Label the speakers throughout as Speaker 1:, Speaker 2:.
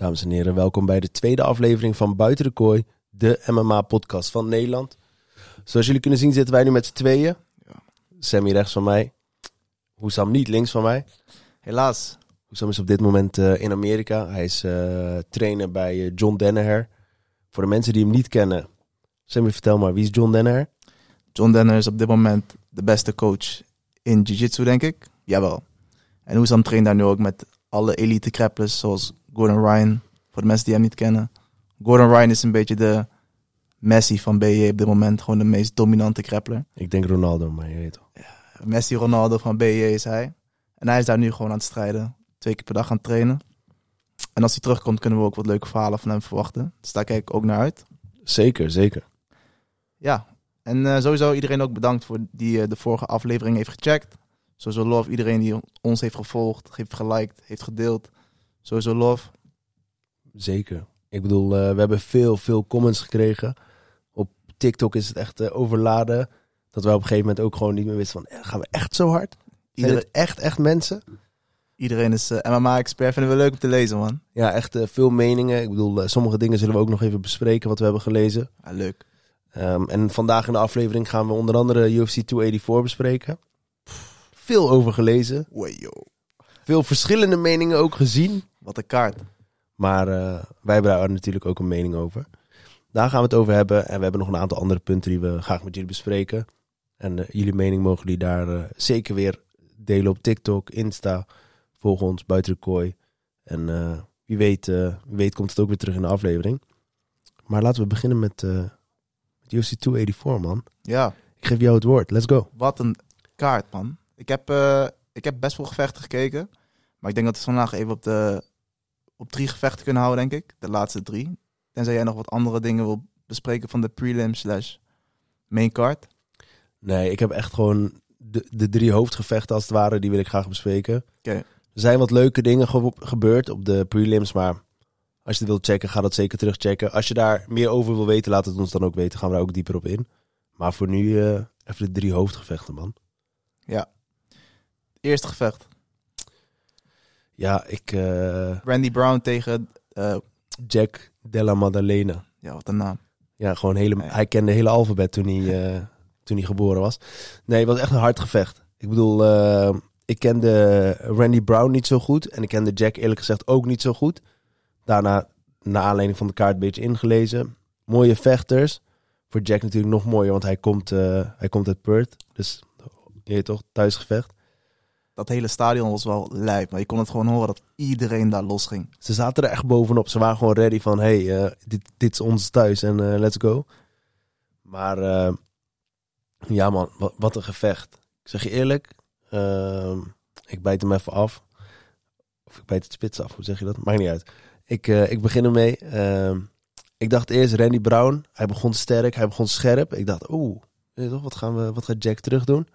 Speaker 1: Dames en heren, welkom bij de tweede aflevering van Buiten de Kooi, de MMA-podcast van Nederland. Zoals jullie kunnen zien zitten wij nu met z'n tweeën.
Speaker 2: Ja.
Speaker 1: Sammy rechts van mij, Hoesam niet links van mij.
Speaker 2: Helaas.
Speaker 1: Hoesam is op dit moment eh, in Amerika. Hij is eh, trainer bij eh, John Danaher. Voor de mensen die hem niet kennen, Sammy vertel maar, wie is John Danaher?
Speaker 2: John Denner is op dit moment de beste coach in Jiu-Jitsu, denk ik. Jawel. En Hoesam traint daar nu ook met alle elite grapplers, zoals Gordon Ryan. Voor de mensen die hem niet kennen. Gordon Ryan is een beetje de Messi van BJ op dit moment. Gewoon de meest dominante grappler.
Speaker 1: Ik denk Ronaldo, maar je weet toch.
Speaker 2: Messi Ronaldo van BJ is hij. En hij is daar nu gewoon aan het strijden. Twee keer per dag aan het trainen. En als hij terugkomt, kunnen we ook wat leuke verhalen van hem verwachten. Dus daar kijk ik ook naar uit.
Speaker 1: Zeker, zeker.
Speaker 2: Ja, en eh, sowieso iedereen ook bedankt voor die eh, de vorige aflevering heeft gecheckt. Sowieso love iedereen die ons heeft gevolgd, heeft geliked, heeft gedeeld. Sowieso love.
Speaker 1: Zeker. Ik bedoel, eh, we hebben veel, veel comments gekregen. Op TikTok is het echt eh, overladen. Dat we op een gegeven moment ook gewoon niet meer wisten van, eh, gaan we echt zo hard? Zijn
Speaker 2: Iedereen,
Speaker 1: het echt, echt mensen?
Speaker 2: iedereen is eh, MMA-expert, vinden we leuk om te lezen, man.
Speaker 1: Ja, echt veel meningen. Ik bedoel, sommige dingen zullen we ook nog even bespreken wat we hebben gelezen.
Speaker 2: Ja, leuk.
Speaker 1: Ehm, en vandaag in de aflevering gaan we onder andere UFC 284 bespreken. Veel over gelezen.
Speaker 2: Wayo.
Speaker 1: Veel verschillende meningen ook gezien.
Speaker 2: Wat een kaart.
Speaker 1: Maar eh, wij hebben daar natuurlijk ook een mening over. Daar gaan we het over hebben. En we hebben nog een aantal andere punten die we graag met jullie bespreken. En eh, jullie mening mogen jullie daar eh, zeker weer delen op TikTok, Insta. Volg ons buiten de kooi. En wie, weet, wie weet komt het ook weer terug in de aflevering. Maar laten we beginnen met, met UFC 284, man.
Speaker 2: Ja,
Speaker 1: Ik geef jou het woord. Let's go.
Speaker 2: wat een kaart, man. Ik heb, ik heb best wel gevechten gekeken. Maar ik denk dat we vandaag even op, de, op drie gevechten kunnen houden, denk ik. De laatste drie. Tenzij jij nog wat andere dingen wil bespreken van de prelim slash main card.
Speaker 1: Nee, ik heb echt gewoon de, de drie hoofdgevechten als het ware. Die wil ik graag bespreken.
Speaker 2: Oké.
Speaker 1: Er zijn wat leuke dingen ge- gebeurd op de prelims, maar als je het wilt checken, ga dat zeker terugchecken. Als je daar meer over wil weten, laat het ons dan ook weten. Gaan we daar ook dieper op in. Maar voor nu eh, even de drie hoofdgevechten, man.
Speaker 2: Eerste gevecht.
Speaker 1: Ja, ik... eh,
Speaker 2: Randy Brown tegen... eh,
Speaker 1: Jack Della Maddalena.
Speaker 2: ja, wat een naam.
Speaker 1: Ja, gewoon hele, hij kende hele alfabet toen hij, eh, toen hij geboren was. Nee, het was echt een hard gevecht. Ik bedoel, eh, ik kende Randy Brown niet zo goed. En ik kende Jack eerlijk gezegd ook niet zo goed. Daarna, naar aanleiding van de kaart, een beetje ingelezen. Mooie vechters. Voor Jack natuurlijk nog mooier, want hij komt, eh, hij komt uit Perth. Dus, je weet toch, thuisgevecht.
Speaker 2: Dat hele stadion was wel lijp. Maar je kon het gewoon horen dat iedereen daar los ging.
Speaker 1: Ze zaten er echt bovenop. Ze waren gewoon ready van, hey, eh, dit, dit is ons thuis en eh, let's go. Maar eh, ja man, wat, wat een gevecht. Ik zeg je eerlijk, ehm, ik bijt hem even af. Of ik bijt het spits af, hoe zeg je dat? Maakt niet uit. Ik, ik begin ermee. Ehm, ik dacht eerst Randy Brown. Hij begon sterk, hij begon scherp. Ik dacht, oeh, wat, gaan we, wat gaat Jack terug doen?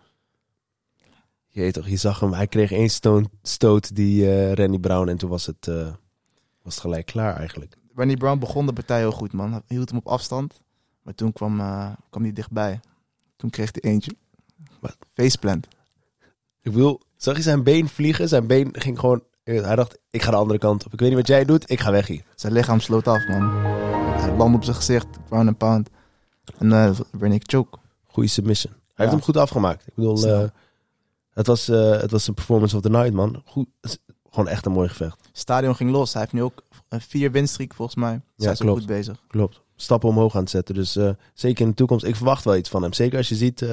Speaker 1: Je toch, je zag hem. Hij kreeg één stoot, stoot die eh, Randy Brown en toen was het, eh, was het gelijk klaar eigenlijk.
Speaker 2: Randy Brown begon de partij heel goed, man. Hij hield hem op afstand. Maar toen kwam, eh, kwam hij dichtbij. Toen kreeg hij eentje.
Speaker 1: Wat?
Speaker 2: Faceplant.
Speaker 1: Ik bedoel, zag je zijn been vliegen? Zijn been ging gewoon... Hij dacht, ik ga de andere kant op. Ik weet niet wat jij doet, ik ga weg hier.
Speaker 2: Zijn lichaam sloot af, man. Hij landde op zijn gezicht, ground and pound. En uh, Randy choke.
Speaker 1: Goeie submission. Hij heeft hem goed afgemaakt. Ik bedoel. Het, was, eh, het was een performance of the night, man. Goed, gewoon echt een mooi gevecht.
Speaker 2: Stadion ging los. Hij heeft nu ook een vier winstreek volgens mij. Zij is ook
Speaker 1: klopt.
Speaker 2: goed bezig.
Speaker 1: Klopt. Stappen omhoog aan het zetten. Dus eh, zeker in de toekomst. Ik verwacht wel iets van hem. Zeker als je ziet, eh,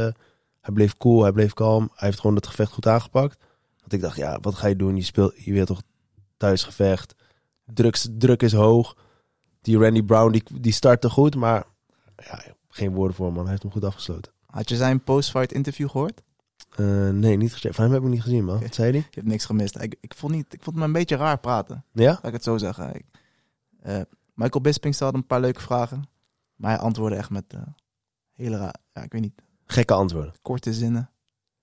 Speaker 1: hij bleef cool, hij bleef kalm. Hij heeft gewoon het gevecht goed aangepakt. Want ik dacht, ja, wat ga je doen? Je speelt, je weet toch thuisgevecht. Druk, druk is hoog. Die Randy Brown, die, die startte goed, maar ja, geen woorden voor, man. Hij heeft hem goed afgesloten.
Speaker 2: Had je zijn post-fight interview gehoord?
Speaker 1: Eh, nee, niet gezien. Van hem heb ik niet gezien, man. Wat zei hij?
Speaker 2: Je hebt niks gemist. Ik, ik, vond niet, ik vond hem een beetje raar praten.
Speaker 1: Ja?
Speaker 2: Laat ik het zo zeggen. Ik, eh, Michael Bisping stelde een paar leuke vragen. Maar hij antwoordde echt met eh, hele raar... Ja, ik weet niet.
Speaker 1: Gekke antwoorden.
Speaker 2: Korte zinnen.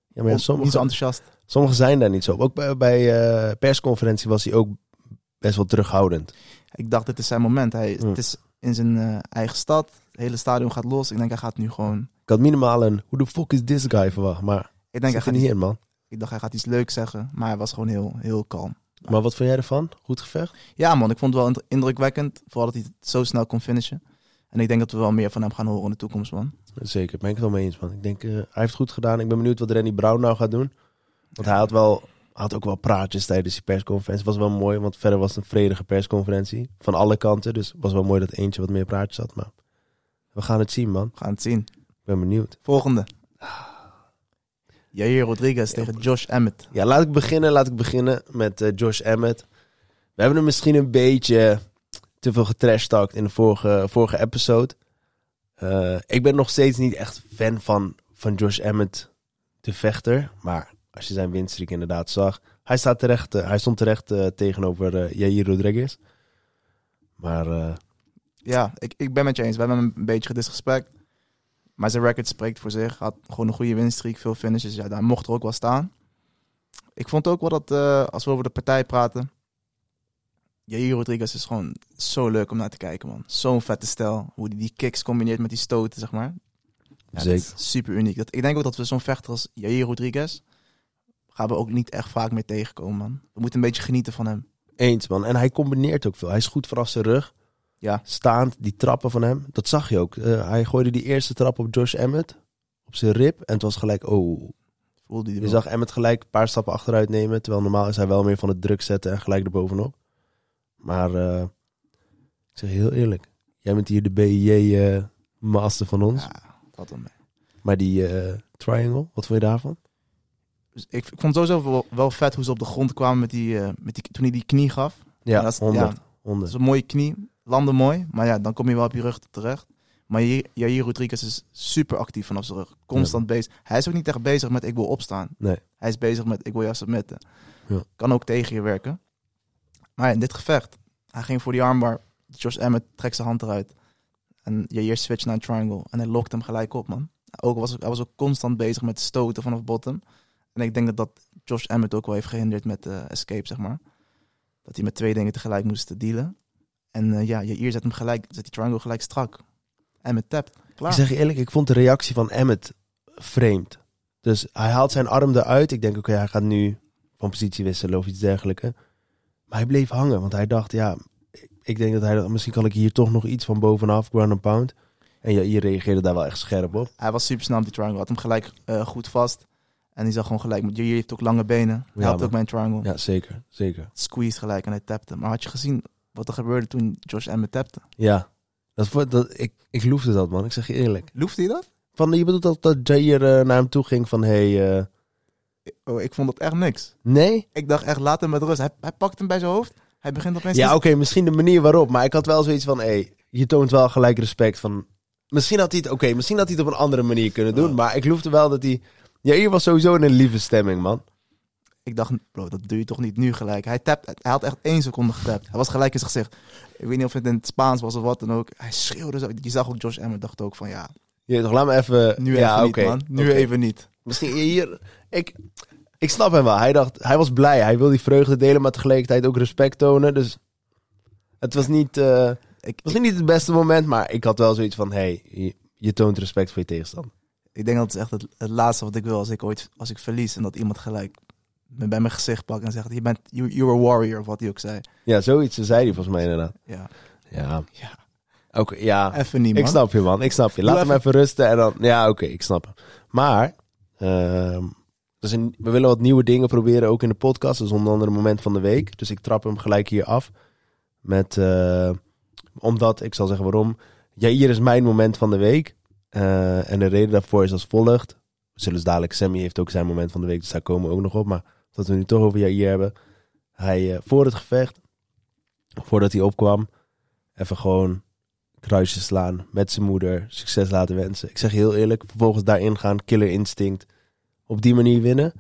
Speaker 1: Ja, maar ja,
Speaker 2: On- Niet zo
Speaker 1: sommige,
Speaker 2: enthousiast.
Speaker 1: sommige zijn daar niet zo. op. Ook bij, bij persconferentie was hij ook best wel terughoudend.
Speaker 2: Ik dacht, dit is zijn moment. Hij,
Speaker 1: Hmm.
Speaker 2: Het is in zijn eigen stad. Het hele stadion gaat los. Ik denk, hij gaat nu gewoon...
Speaker 1: Ik had minimaal een, hoe de fuck is this guy verwacht, maar
Speaker 2: Ik, denk, hij gaat
Speaker 1: niet in, man.
Speaker 2: ik dacht, hij gaat iets leuks zeggen. Maar hij was gewoon heel, heel kalm.
Speaker 1: Maar wat vond jij ervan? Goed gevecht?
Speaker 2: Ja man, ik vond het wel ind- indrukwekkend. Vooral dat hij het zo snel kon finishen. En ik denk dat we wel meer van hem gaan horen in de toekomst man.
Speaker 1: Zeker, ben ik het wel mee eens, man. Ik denk, eh, hij heeft goed gedaan. Ik ben benieuwd wat Randy Brown nou gaat doen. Want hij had, wel, had ook wel praatjes tijdens die persconferentie. was wel mooi, want verder was het een vredige persconferentie. Van alle kanten, dus het was wel mooi dat eentje wat meer praatjes had. Maar we gaan het zien, man.
Speaker 2: We gaan het zien.
Speaker 1: Ik ben benieuwd.
Speaker 2: Volgende. Jair Rodriguez tegen Josh Emmett.
Speaker 1: Ja, laat ik beginnen. Laat ik beginnen met eh, Josh Emmett. We hebben hem misschien een beetje te veel getrashtalkt in de vorige, vorige episode. Eh, ik ben nog steeds niet echt fan van, van Josh Emmett, de vechter. Maar als je zijn winstreek inderdaad zag. Hij, staat terecht, eh, hij stond terecht tegenover Jair Rodriguez. Maar eh,
Speaker 2: Ja, ik, ik ben met je eens. We hebben hem een beetje gedisrespect. Maar zijn record spreekt voor zich. Had gewoon een goede winstreek, veel finishes. Ja, daar mocht er ook wel staan. Ik vond ook wel dat, eh, als we over de partij praten... Jair Rodriguez is gewoon zo leuk om naar te kijken, man. Zo'n vette stijl. Hoe hij die kicks combineert met die stoten, zeg maar. Ja,
Speaker 1: Zeker.
Speaker 2: super uniek. Dat, ik denk ook dat we zo'n vechter als Jair Rodriguez... gaan we ook niet echt vaak meer tegenkomen, man. We moeten een beetje genieten van hem.
Speaker 1: eens, man. En hij combineert ook veel. Hij is goed vanaf zijn rug.
Speaker 2: Ja,
Speaker 1: staand, die trappen van hem. Dat zag je ook. Eh, hij gooide die eerste trap op Josh Emmett. Op zijn rib. En het was gelijk, oh.
Speaker 2: voelde
Speaker 1: Je
Speaker 2: wel.
Speaker 1: zag Emmett gelijk een paar stappen achteruit nemen. Terwijl normaal is hij wel meer van het druk zetten en gelijk erbovenop. Maar eh, ik zeg heel eerlijk. Jij bent hier de BJ-master van ons.
Speaker 2: Ja, wat dan mee.
Speaker 1: Maar die eh, triangle, wat vond je daarvan?
Speaker 2: Dus ik, ik vond het sowieso wel, wel vet hoe ze op de grond kwamen met die, eh, met die, toen hij die knie gaf.
Speaker 1: Ja,
Speaker 2: dat is-
Speaker 1: 100.
Speaker 2: ja.
Speaker 1: 100.
Speaker 2: Dat is een mooie knie, landde mooi. Maar ja, dan kom je wel op je rug terecht. Maar Jair Rodriguez is super actief vanaf zijn rug. Constant bezig. Hij is ook niet echt bezig met ik wil opstaan.
Speaker 1: Nee.
Speaker 2: Hij is bezig met ik wil jou submitten.
Speaker 1: Ja.
Speaker 2: Kan ook tegen je werken. Maar ja, in dit gevecht, hij ging voor die armbar. Josh Emmett trekt zijn hand eruit. En Jair switcht naar een triangle. En hij lokt hem gelijk op, man. Ook was, hij was ook constant bezig met stoten vanaf bottom. En ik denk dat dat Josh Emmett ook wel heeft gehinderd met eh, escape, zeg maar. Dat hij met twee dingen tegelijk moest dealen. En eh, ja, Jair zet hem gelijk, zet die triangle gelijk strak. Emmett tapt. Klaar.
Speaker 1: Ik zeg je eerlijk, ik vond de reactie van Emmet vreemd. Dus hij haalt zijn arm eruit. Ik denk, oké, hij gaat nu van positie wisselen of iets dergelijks. Maar hij bleef hangen, want hij dacht, ja, ik denk dat hij dacht, misschien kan ik hier toch nog iets van bovenaf, ground and pound. En ja, hier reageerde daar wel echt scherp op.
Speaker 2: Hij was super snel op die triangle. Had hem gelijk eh, goed vast. En die zag gewoon gelijk. Jair heeft ook lange benen.
Speaker 1: Ja, man.
Speaker 2: ook mijn triangle.
Speaker 1: Ja, zeker, zeker.
Speaker 2: Squeeze gelijk en hij tapte. Maar had je gezien wat er gebeurde toen Josh Emmett tapte?
Speaker 1: Ja, dat, dat, ik, ik loefde dat, man. Ik zeg je eerlijk.
Speaker 2: Loefde hij dat?
Speaker 1: Van, je bedoelt dat, dat Jair eh, naar hem toe ging van, hey, eh,
Speaker 2: Oh, ik vond dat echt niks.
Speaker 1: nee?
Speaker 2: Ik dacht echt, laat hem met rust. Hij, hij pakt hem bij zijn hoofd. Hij begint opeens...
Speaker 1: Ja, oké, misschien de manier waarop. Maar ik had wel zoiets van, hey, je toont wel gelijk respect van... Misschien had hij het, oké, misschien had hij het op een andere manier kunnen doen.
Speaker 2: Ja.
Speaker 1: Maar ik loefde wel dat hij... Ja, hier was sowieso in een lieve stemming, man.
Speaker 2: Ik dacht, bro, dat doe je toch niet nu gelijk. Hij, tapt, hij had echt één seconde getapt. Hij was gelijk in zijn gezicht. Ik weet niet of het in het Spaans was of wat dan ook. Hij schreeuwde zo. Je zag ook Josh Emmett dacht ook van ja,
Speaker 1: Je, toch, laat me even...
Speaker 2: nu
Speaker 1: ja,
Speaker 2: even
Speaker 1: oké,
Speaker 2: niet man. Nu even niet.
Speaker 1: Misschien hier... Ik, ik snap hem wel. Hij dacht... Hij was blij. Hij wil die vreugde delen, maar tegelijkertijd ook respect tonen. Dus... Het was niet... eh,
Speaker 2: Ik,
Speaker 1: misschien niet het beste moment, maar ik had wel zoiets van... Hey, je, je toont respect voor je tegenstander.
Speaker 2: ik denk dat het echt het, het laatste wat ik wil als ik ooit als ik verlies. En dat iemand gelijk bij mijn gezicht pakt en zegt, je bent, you, you're a warrior, of wat hij ook zei.
Speaker 1: Ja, zoiets zei hij volgens mij inderdaad.
Speaker 2: Ja,
Speaker 1: Ja.
Speaker 2: ja.
Speaker 1: Oké, ja.
Speaker 2: even niet man.
Speaker 1: Ik snap je, man. Ik snap je. Laat
Speaker 2: Doe
Speaker 1: hem even rusten en dan... Ja, oké, ik snap hem. Maar, ehm, dus een, we willen wat nieuwe dingen proberen, ook in de podcast. Dus onder andere moment van de week. Dus ik trap hem gelijk hier af. Met, eh, omdat, ik zal zeggen waarom. Ja, hier is mijn moment van de week. Eh, en de reden daarvoor is als volgt. We zullen dus dadelijk, Sammy heeft ook zijn moment van de week, dus daar komen we ook nog op. Maar dat we nu toch over Jair hebben. Hij, eh, voor het gevecht, voordat hij opkwam, even gewoon kruisje slaan met zijn moeder, succes laten wensen. Ik zeg heel eerlijk, vervolgens daarin gaan, killer instinct, op die manier winnen.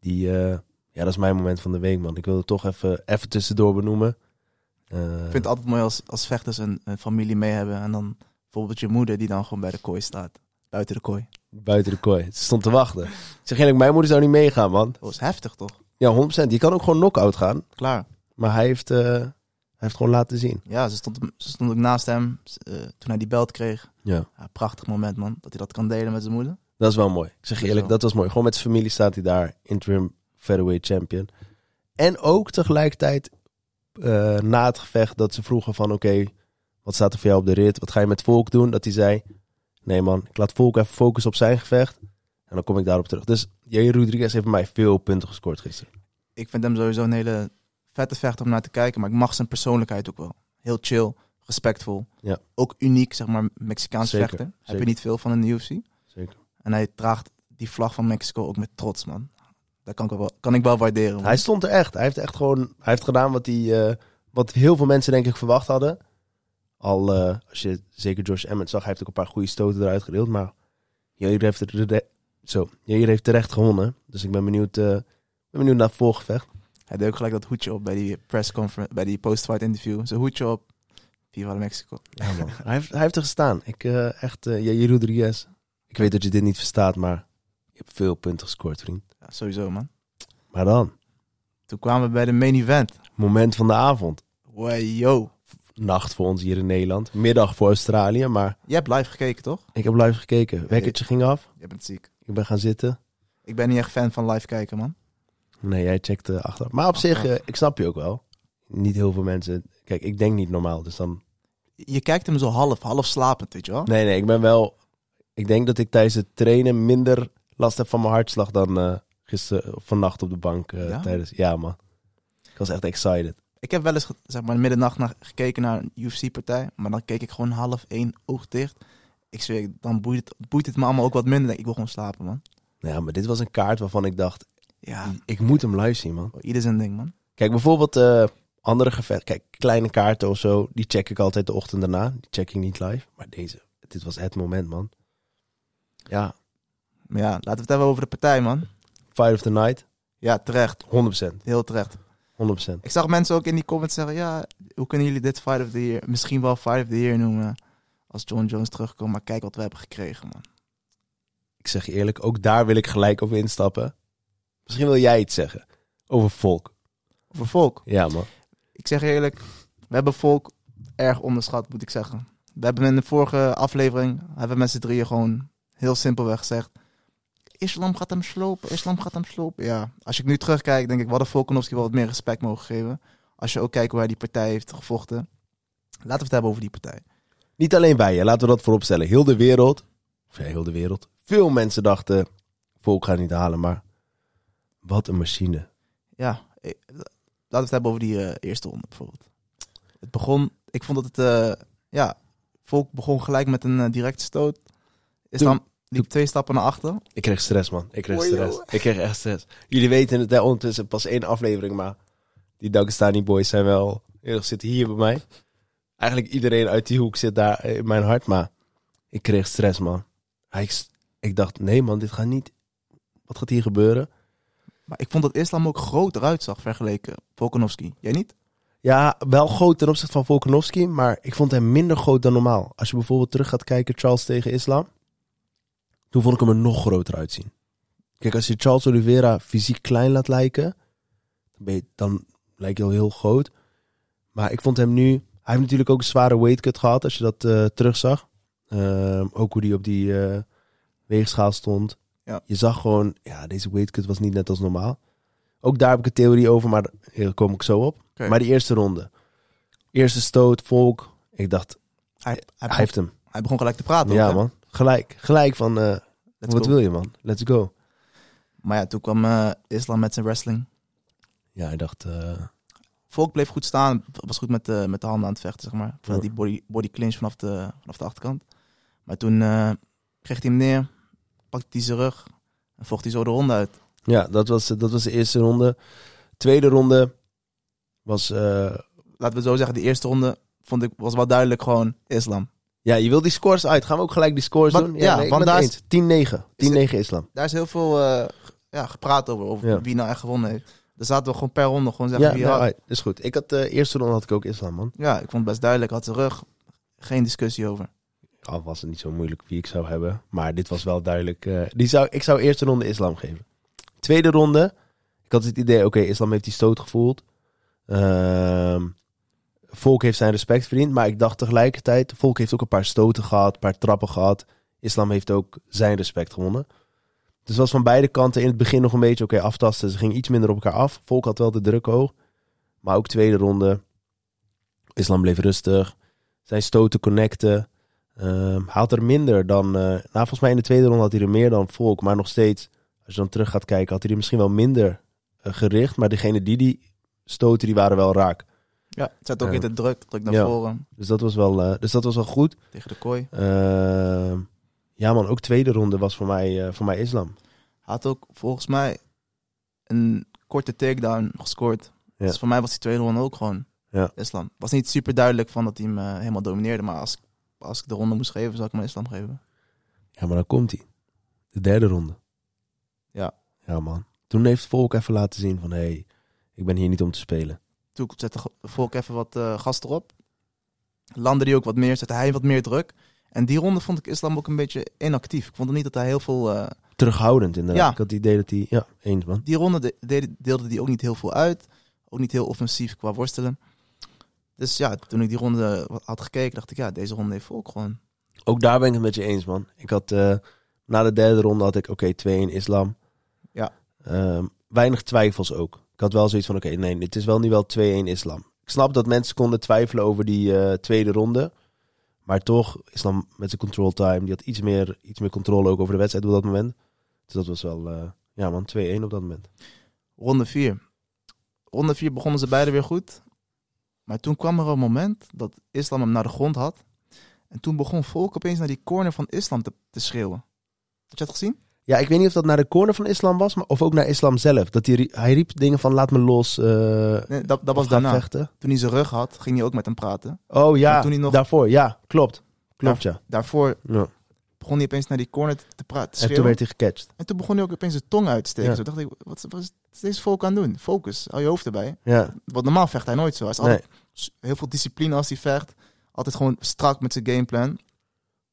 Speaker 1: Die, eh, ja, dat is mijn moment van de week, man. Ik wil het toch even, even tussendoor benoemen. Eh,
Speaker 2: Ik vind het altijd mooi als, als vechters een familie mee hebben. En dan bijvoorbeeld je moeder die dan gewoon bij de kooi staat. Buiten de kooi.
Speaker 1: Buiten de kooi. Ze stond te wachten. Ik zeg eerlijk, mijn moeder zou niet meegaan, man.
Speaker 2: Dat was heftig toch?
Speaker 1: Ja, 100%. Die kan ook gewoon knock-out gaan.
Speaker 2: Klaar.
Speaker 1: Maar hij heeft, eh, hij heeft gewoon laten zien.
Speaker 2: Ja, ze stond, ze stond ook naast hem eh, toen hij die belt kreeg.
Speaker 1: Ja.
Speaker 2: Ja, prachtig moment man. Dat hij dat kan delen met zijn moeder.
Speaker 1: Dat is wel mooi. Ik zeg eerlijk, dat was mooi. Gewoon met zijn familie staat hij daar, interim featherweight champion. En ook tegelijkertijd eh, na het gevecht dat ze vroegen van oké, wat staat er voor jou op de rit? Wat ga je met Volk doen? Dat hij zei, nee man, ik laat Volk even focussen op zijn gevecht. En dan kom ik daarop terug. Dus J. Rodriguez heeft bij mij veel punten gescoord gisteren.
Speaker 2: Ik vind hem sowieso een hele vette vechter om naar te kijken. Maar ik mag zijn persoonlijkheid ook wel. Heel chill, respectvol.
Speaker 1: Ja.
Speaker 2: Ook uniek, zeg maar, Mexicaans
Speaker 1: Zeker,
Speaker 2: vechter. Heb je niet veel van in de UFC.
Speaker 1: Zeker.
Speaker 2: En hij draagt die vlag van Mexico ook met trots, man. Dat kan ik wel, kan ik wel waarderen. man.
Speaker 1: Hij stond er echt. Hij heeft echt gewoon, hij heeft gedaan wat, hij, eh, wat heel veel mensen denk ik verwacht hadden. Al, eh, als je zeker Josh Emmett zag, hij heeft ook een paar goede stoten eruit gedeeld. Maar Jair heeft, er, zo, Jair heeft terecht gewonnen. Dus ik ben benieuwd, eh, ben benieuwd naar het volgevecht.
Speaker 2: Hij deed ook gelijk dat hoedje op bij die press conference, bij die post-fight interview. Zijn hoedje op. Viva Mexico.
Speaker 1: Ja, man. hij, heeft, hij heeft er gestaan. Ik, eh, echt, eh Jair Rodriguez. Ik weet dat je dit niet verstaat, maar je hebt veel punten gescoord, vriend.
Speaker 2: Ja, sowieso, man.
Speaker 1: Maar dan,
Speaker 2: Toen kwamen we bij de main event.
Speaker 1: moment van de avond.
Speaker 2: Wow, yo.
Speaker 1: Nacht voor ons hier in Nederland. Middag voor Australië, maar
Speaker 2: Je hebt live gekeken, toch?
Speaker 1: ik heb live gekeken. Wekkertje ging af.
Speaker 2: Je bent ziek.
Speaker 1: Ik ben gaan zitten.
Speaker 2: Ik ben niet echt fan van live kijken, man.
Speaker 1: Nee, jij checkt uh, achter. Maar op
Speaker 2: Achteraf.
Speaker 1: zich, eh, ik snap je ook wel. Niet heel veel mensen. Kijk, ik denk niet normaal. Dus dan.
Speaker 2: Je kijkt hem zo half, half slapend, weet je wel?
Speaker 1: Nee, nee, ik ben wel. Ik denk dat ik tijdens het trainen minder last heb van mijn hartslag dan eh gisteren vannacht op de bank. eh,
Speaker 2: Ja?
Speaker 1: tijdens, ja, man. Ik was echt excited.
Speaker 2: Ik heb wel eens, zeg maar, middernacht naar, gekeken naar een UFC-partij. Maar dan keek ik gewoon half één, oog dicht. Ik zweer, dan boeit het, boeit het me allemaal ook wat minder. Ik wil gewoon slapen, man.
Speaker 1: Ja, maar dit was een kaart waarvan ik dacht,
Speaker 2: Ja,
Speaker 1: ik moet hem live zien, man.
Speaker 2: ieder zijn ding, man.
Speaker 1: Kijk, bijvoorbeeld eh, andere gevechten. Kijk, kleine kaarten of zo, die check ik altijd de ochtend daarna. Die check ik niet live. Maar deze, dit was het moment, man. Ja,
Speaker 2: Maar ja, laten we het hebben over de partij, man.
Speaker 1: Fight of the Night, 100%.
Speaker 2: Ja, terecht.
Speaker 1: 100%.
Speaker 2: Heel terecht.
Speaker 1: 100%.
Speaker 2: Ik zag mensen ook in die comments zeggen, ja, hoe kunnen jullie dit Fight of the Year, misschien wel Fight of the Year noemen, als John Jones terugkomt. Maar kijk wat we hebben gekregen, man.
Speaker 1: Ik zeg je eerlijk, ook daar wil ik gelijk op instappen. Misschien wil jij iets zeggen over volk.
Speaker 2: Over Volk.
Speaker 1: Ja, man.
Speaker 2: Ik zeg je eerlijk, we hebben Volk erg onderschat, moet ik zeggen. We hebben in de vorige aflevering, hebben we met z'n drieën gewoon heel simpelweg gezegd, Islam gaat hem slopen, Islam gaat hem slopen. Ja, als ik nu terugkijk, denk ik, we hadden Volkanovski wel wat meer respect mogen geven. Als je ook kijkt hij die partij heeft gevochten. Laten we het hebben over die partij.
Speaker 1: Niet alleen wij, hè. laten we dat vooropstellen. Heel de wereld, of ja, heel de wereld. Veel mensen dachten, volk gaat niet halen, maar wat een machine.
Speaker 2: Ja, eh, laten we het hebben over die eh, eerste ronde bijvoorbeeld. Het begon, ik vond dat het, eh, ja, Volk begon gelijk met een eh, directe stoot. Islam liep twee stappen naar achter.
Speaker 1: Ik kreeg stress, man. Ik kreeg stress. Ik kreeg echt stress. Jullie weten het, hè, ondertussen pas één aflevering, maar die Dagestani boys zijn wel, heel zitten hier bij mij. Eigenlijk iedereen uit die hoek zit daar in mijn hart, maar ik kreeg stress, man. Ik, ik dacht, nee man, dit gaat niet. Wat gaat hier gebeuren?
Speaker 2: Maar ik vond dat Islam ook groter uitzag vergeleken Volkanovski. Jij niet?
Speaker 1: Ja, wel groot ten opzichte van Volkanovski, maar ik vond hem minder groot dan normaal. Als je bijvoorbeeld terug gaat kijken, Charles tegen Islam, toen vond ik hem er nog groter uitzien. Kijk, als je Charles Oliveira fysiek klein laat lijken, dan, ben je, dan lijkt hij al heel groot. Maar ik vond hem nu, hij heeft natuurlijk ook een zware weightcut gehad, als je dat eh, terugzag. Ehm, ook hoe hij op die eh, weegschaal stond.
Speaker 2: Ja.
Speaker 1: Je zag gewoon, ja, deze weightcut was niet net als normaal. Ook daar heb ik een theorie over, maar daar kom ik zo op. Maar die eerste ronde. Eerste stoot, volk. Ik dacht,
Speaker 2: Hij, hij,
Speaker 1: heeft hem.
Speaker 2: hij begon gelijk te praten.
Speaker 1: Ja,
Speaker 2: ook,
Speaker 1: man. Gelijk. Gelijk van, eh, wat
Speaker 2: go.
Speaker 1: wil je, man? Let's go.
Speaker 2: Maar ja, toen kwam eh, Islam met zijn wrestling.
Speaker 1: Ja, hij dacht, eh,
Speaker 2: Volk bleef goed staan. Was goed met de, met de handen aan het vechten, zeg maar.
Speaker 1: Ja.
Speaker 2: die body, body clinch vanaf de, vanaf de achterkant. Maar toen kreeg hij hem neer. Pakte hij zijn rug. En vocht hij zo de ronde uit.
Speaker 1: ja, dat was, dat was de eerste ronde. Tweede ronde was,
Speaker 2: Laten we zo zeggen, de eerste ronde vond ik, was wel duidelijk gewoon Islam.
Speaker 1: Ja, je wil die scores uit. Gaan we ook gelijk die scores doen?
Speaker 2: ja,
Speaker 1: nee,
Speaker 2: want daar is-
Speaker 1: eens. 10-9. 10-9 islam.
Speaker 2: Daar is heel veel eh, ja, gepraat over, over
Speaker 1: Ja.
Speaker 2: wie nou echt gewonnen heeft. Daar zaten we gewoon per ronde gewoon zeggen
Speaker 1: Ja,
Speaker 2: wie had.
Speaker 1: uit. is goed. Ik had de eerste ronde had ik ook islam, man.
Speaker 2: Ja, ik vond het best duidelijk. Had zijn rug. Geen discussie over.
Speaker 1: Al was het niet zo moeilijk wie ik zou hebben. Maar dit was wel duidelijk. eh, die zou, ik zou eerste ronde islam geven. Tweede ronde. Ik had het idee, oké, islam heeft die stoot gevoeld. Ehm, Volk heeft zijn respect verdiend. Maar ik dacht tegelijkertijd, Volk heeft ook een paar stoten gehad. Een paar trappen gehad. Islam heeft ook zijn respect gewonnen. het was van beide kanten in het begin nog een beetje oké aftasten. Ze gingen iets minder op elkaar af. Volk had wel de druk hoog. Maar ook tweede ronde. Islam bleef rustig. Zijn stoten connecten. Ehm, hij had er minder dan... eh, nou, volgens mij in de tweede ronde had hij er meer dan Volk. Maar nog steeds, als je dan terug gaat kijken, had hij er misschien wel minder eh, gericht. Maar degene die die stoten, die waren wel raak.
Speaker 2: Ja, het zet ook in de druk, druk naar
Speaker 1: Ja.
Speaker 2: voren,
Speaker 1: Dus dat was wel, eh, dus dat was wel goed.
Speaker 2: tegen de kooi.
Speaker 1: Ehm, ja man, ook tweede ronde was voor mij, eh, voor mij Islam.
Speaker 2: Hij had ook volgens mij een korte takedown gescoord.
Speaker 1: Ja.
Speaker 2: Dus voor mij was die tweede ronde ook gewoon
Speaker 1: Ja.
Speaker 2: Islam. Was niet super duidelijk van dat hij hem eh, helemaal domineerde. Maar als, als ik de ronde moest geven, zou ik hem Islam geven.
Speaker 1: Ja, maar dan komt hij. De derde ronde.
Speaker 2: Ja.
Speaker 1: Ja, man. Toen heeft Volk even laten zien van... hé, hey, ik ben hier niet om te spelen.
Speaker 2: Toen zette Volk even wat eh gas erop. Landde hij ook wat meer, zette hij wat meer druk. En die ronde vond ik Islam ook een beetje inactief. Ik vond niet dat hij heel veel... eh,
Speaker 1: Terughoudend inderdaad.
Speaker 2: Ja.
Speaker 1: Ik had het idee dat hij... Ja, eens man.
Speaker 2: die ronde de- deelde hij ook niet heel veel uit. Ook niet heel offensief qua worstelen. Dus ja, toen ik die ronde had gekeken, dacht ik, ja, deze ronde heeft Volk gewoon.
Speaker 1: Ook daar ben ik het met je eens, man. Ik had... eh, na de derde ronde had ik... Oké, 2-1 Islam.
Speaker 2: Ja.
Speaker 1: Ehm, weinig twijfels ook. Ik had wel zoiets van... Oké, nee, het is wel nu wel 2-1 Islam. Ik snap dat mensen konden twijfelen over die eh, tweede ronde. Maar toch, Islam met zijn control time... Die had iets meer, iets meer controle ook over de wedstrijd op dat moment. Dus dat was wel... eh, ja man, 2-1 op dat moment.
Speaker 2: Ronde 4. Ronde 4 begonnen ze beide weer goed. Maar toen kwam er een moment dat Islam hem naar de grond had. En toen begon Volk opeens naar die corner van Islam te, te schreeuwen. Had je dat gezien?
Speaker 1: Ja, ik weet niet of dat naar de corner van Islam was, maar of ook naar Islam zelf. Dat hij, rie- hij riep dingen van laat me los. eh
Speaker 2: Nee, dat, dat was daarna.
Speaker 1: vechten.
Speaker 2: Toen hij zijn rug had, ging hij ook met hem praten.
Speaker 1: Oh ja,
Speaker 2: toen hij nog-
Speaker 1: daarvoor. Ja, klopt. Klopt ja.
Speaker 2: Daarvoor
Speaker 1: ja.
Speaker 2: begon hij opeens naar die corner te, te praten. Te
Speaker 1: En toen werd hij gecatcht.
Speaker 2: En toen begon hij ook opeens zijn tong uit te steken.
Speaker 1: Ja.
Speaker 2: Zo dacht ik, wat, wat is deze Volk aan het doen? Focus, hou je hoofd erbij.
Speaker 1: Ja,
Speaker 2: Want normaal vecht hij nooit zo. Hij is altijd heel veel discipline als hij vecht. Altijd gewoon strak met zijn gameplan.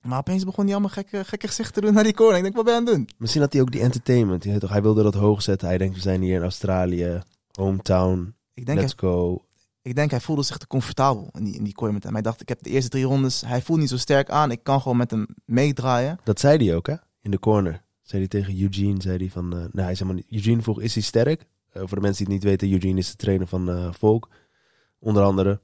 Speaker 2: Maar opeens begon hij allemaal gekke, gekke gezichten te doen naar die corner. Ik denk, wat ben je aan het doen?
Speaker 1: Misschien had hij ook die entertainment. Hij, wilde dat hoog zetten. Hij denkt, we zijn hier in Australië. Hometown.
Speaker 2: Ik denk,
Speaker 1: let's
Speaker 2: hij,
Speaker 1: go.
Speaker 2: ik denk hij voelde zich te comfortabel in die, in die kooi met hem. Hij dacht, ik heb de eerste drie rondes, hij voelt niet zo sterk aan. Ik kan gewoon met hem meedraaien.
Speaker 1: Dat zei hij ook, hè? In de corner. Zei hij tegen Eugene, zei hij van... nee, hij zei maar. Eugene vroeg, is hij sterk? Eh, voor de mensen die het niet weten, Eugene is de trainer van eh Volk. Onder andere.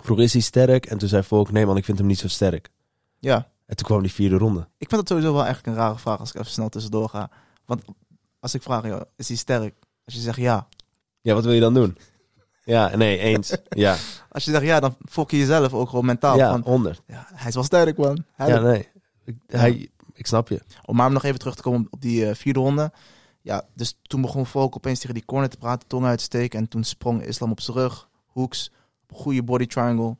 Speaker 1: Vroeg, is hij sterk? En toen zei Volk, nee man, ik vind hem niet zo sterk.
Speaker 2: Ja,
Speaker 1: En toen kwam die vierde ronde.
Speaker 2: ik vind dat sowieso wel echt een rare vraag als ik even snel tussendoor ga. Want als ik vraag, joh, is hij sterk? Als je zegt ja.
Speaker 1: Ja, wat wil je dan doen? Ja, nee, eens. Ja,
Speaker 2: Als je zegt ja, dan fok je jezelf ook gewoon mentaal.
Speaker 1: ja
Speaker 2: van,
Speaker 1: 100.
Speaker 2: ja, hij is wel sterk, man. Hij
Speaker 1: Ja, nee. Ik, hij, ik snap je.
Speaker 2: Om maar nog even terug te komen op die eh, vierde ronde. Ja, dus toen begon Volk opeens tegen die corner te praten, tong uit te steken. En toen sprong Islam op zijn rug, hoeks, goede body triangle.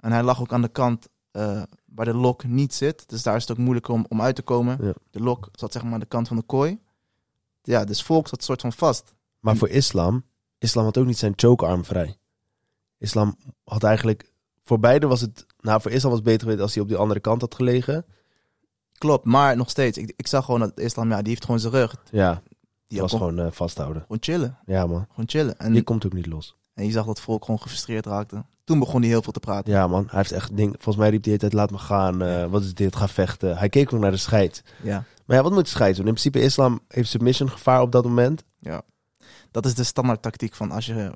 Speaker 2: En hij lag ook aan de kant eh, waar de lok niet zit. Dus daar is het ook moeilijk om, om uit te komen.
Speaker 1: Ja.
Speaker 2: De lok zat zeg maar aan de kant van de kooi. Ja, dus Volk zat soort van vast.
Speaker 1: Maar voor Islam, Islam had ook niet zijn chokearm vrij. Islam had eigenlijk, voor beide was het, nou voor Islam was het beter geweest als hij op die andere kant had gelegen.
Speaker 2: Klopt, maar nog steeds. Ik, ik zag gewoon dat Islam, ja, die heeft gewoon zijn rug.
Speaker 1: Ja,
Speaker 2: Die
Speaker 1: was gewoon eh, vasthouden.
Speaker 2: gewoon chillen.
Speaker 1: Ja man,
Speaker 2: Gewoon chillen. En,
Speaker 1: die komt ook niet los.
Speaker 2: En je zag dat Volk gewoon gefrustreerd raakte. Toen begon hij heel veel te praten.
Speaker 1: Ja man, hij heeft echt ding. Volgens mij riep hij de hele tijd, laat me gaan. eh, wat is dit? Ga vechten. Hij keek ook naar de scheid.
Speaker 2: Ja.
Speaker 1: Maar ja, wat moet de scheid doen? In principe Islam heeft submission gevaar op dat moment.
Speaker 2: Ja. Dat is de standaard tactiek van als je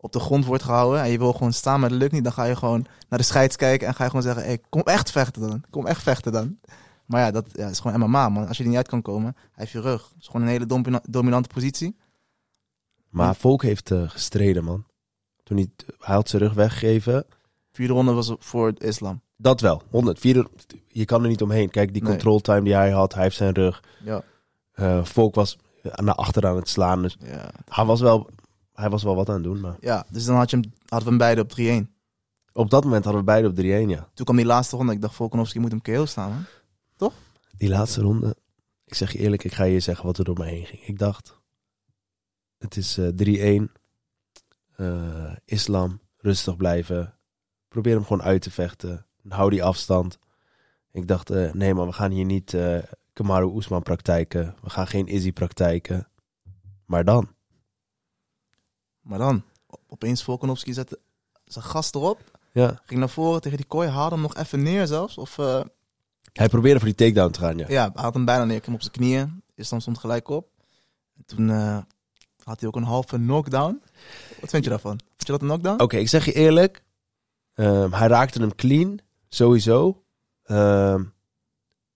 Speaker 2: op de grond wordt gehouden en je wil gewoon staan, maar dat lukt niet, dan ga je gewoon naar de scheids kijken en ga je gewoon zeggen, hey, kom echt vechten dan. Kom echt vechten dan. Maar ja, dat ja, is gewoon MMA, man. Als je er niet uit kan komen, hij heeft je rug. Het is gewoon een hele domina- dominante positie.
Speaker 1: Maar. Volk heeft eh, gestreden man. Toen hij, hij had zijn rug weggegeven.
Speaker 2: Vierde ronde was voor het islam.
Speaker 1: Dat wel, 100. Vierde, je kan er niet omheen. Kijk, die
Speaker 2: Nee.
Speaker 1: control time die hij had, hij heeft zijn rug.
Speaker 2: Ja.
Speaker 1: Eh, Volk was naar achter aan het slaan. Dus
Speaker 2: Ja.
Speaker 1: hij was wel, hij was wel wat aan het doen. Maar
Speaker 2: ja, dus dan had je hem, hadden we hem beide op 3-1.
Speaker 1: op dat moment hadden we beide op 3-1, ja.
Speaker 2: Toen kwam die laatste ronde. Ik dacht, Volkanovski moet hem KO staan, man.
Speaker 1: Die laatste ronde, ik zeg je eerlijk, ik ga je zeggen wat er door me heen ging. Ik dacht, het is eh 3-1. Eh, islam, rustig blijven. Probeer hem gewoon uit te vechten. Hou die afstand. Ik dacht, eh, nee maar we gaan hier niet eh Kamaru Oesman praktijken. We gaan geen Izzy praktijken. Maar dan,
Speaker 2: Maar dan, op- opeens Volkanovski zette zijn gast erop.
Speaker 1: ja.
Speaker 2: Ging naar voren tegen die kooi, haalde hem nog even neer zelfs. Of
Speaker 1: Hij probeerde voor die takedown te gaan, ja.
Speaker 2: Ja, hij had hem bijna neer. Ik hem op zijn knieën. Islam stond gelijk op. En toen had hij ook een halve knockdown. Wat vind je daarvan? Vind je dat een knockdown?
Speaker 1: Oké, ik zeg je eerlijk. ehm, hij raakte hem clean, sowieso. Ehm,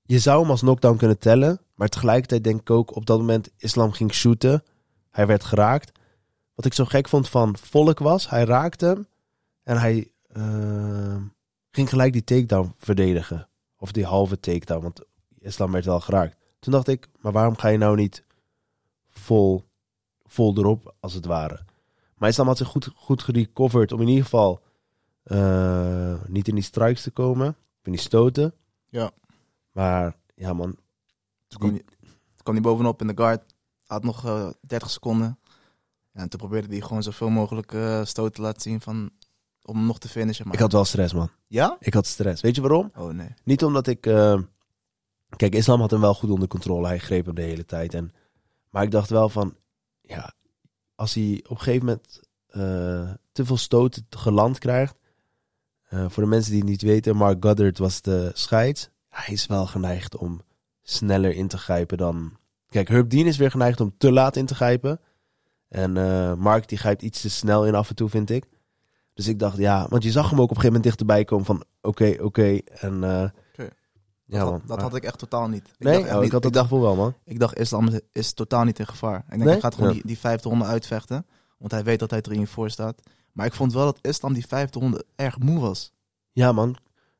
Speaker 1: je zou hem als knockdown kunnen tellen. Maar tegelijkertijd denk ik ook, op dat moment Islam ging shooten. Hij werd geraakt. Wat ik zo gek vond van Volk was, hij raakte hem. En hij ehm, ging gelijk die takedown verdedigen. Of die halve takedown, want Islam werd wel geraakt. Toen dacht ik, maar waarom ga je nou niet vol, vol erop, als het ware? Maar Islam had zich goed, goed gerecoverd om in ieder geval eh, niet in die strikes te komen. In die stoten.
Speaker 2: Ja.
Speaker 1: Maar ja man,
Speaker 2: Toen kwam, hij, toen kwam hij bovenop in de guard. Had nog eh 30 seconden. Ja, en toen probeerde hij gewoon zoveel mogelijk eh, stoten te laten zien van, om hem nog te finishen. Maar...
Speaker 1: ik had wel stress man.
Speaker 2: Ja?
Speaker 1: Ik had stress. Weet je waarom?
Speaker 2: Oh nee.
Speaker 1: Niet omdat ik... kijk, Islam had hem wel goed onder controle. Hij greep hem de hele tijd. En, maar ik dacht wel van... Ja, als hij op een gegeven moment eh, te veel stoten geland krijgt... eh, voor de mensen die het niet weten, Mark Goddard was de scheids. Hij is wel geneigd om sneller in te grijpen dan... Kijk, Herb Dean is weer geneigd om te laat in te grijpen. En eh, Mark die grijpt iets te snel in af en toe, vind ik. Dus ik dacht, ja, want je zag hem ook op een gegeven moment dichterbij komen van... Oké, oké. En ja,
Speaker 2: dat,
Speaker 1: man.
Speaker 2: had, dat had ik echt totaal niet. Ik
Speaker 1: Nee,
Speaker 2: dacht
Speaker 1: oh,
Speaker 2: niet-
Speaker 1: ik had het
Speaker 2: dacht,
Speaker 1: wel, man.
Speaker 2: ik dacht, Islam is, is totaal niet in gevaar. Ik denk,
Speaker 1: Nee?
Speaker 2: hij gaat gewoon
Speaker 1: Ja.
Speaker 2: die, die vijfde ronde uitvechten. Want hij weet dat hij 3 in voor staat. Maar ik vond wel dat Islam die vijfde ronde erg moe was.
Speaker 1: Ja, man.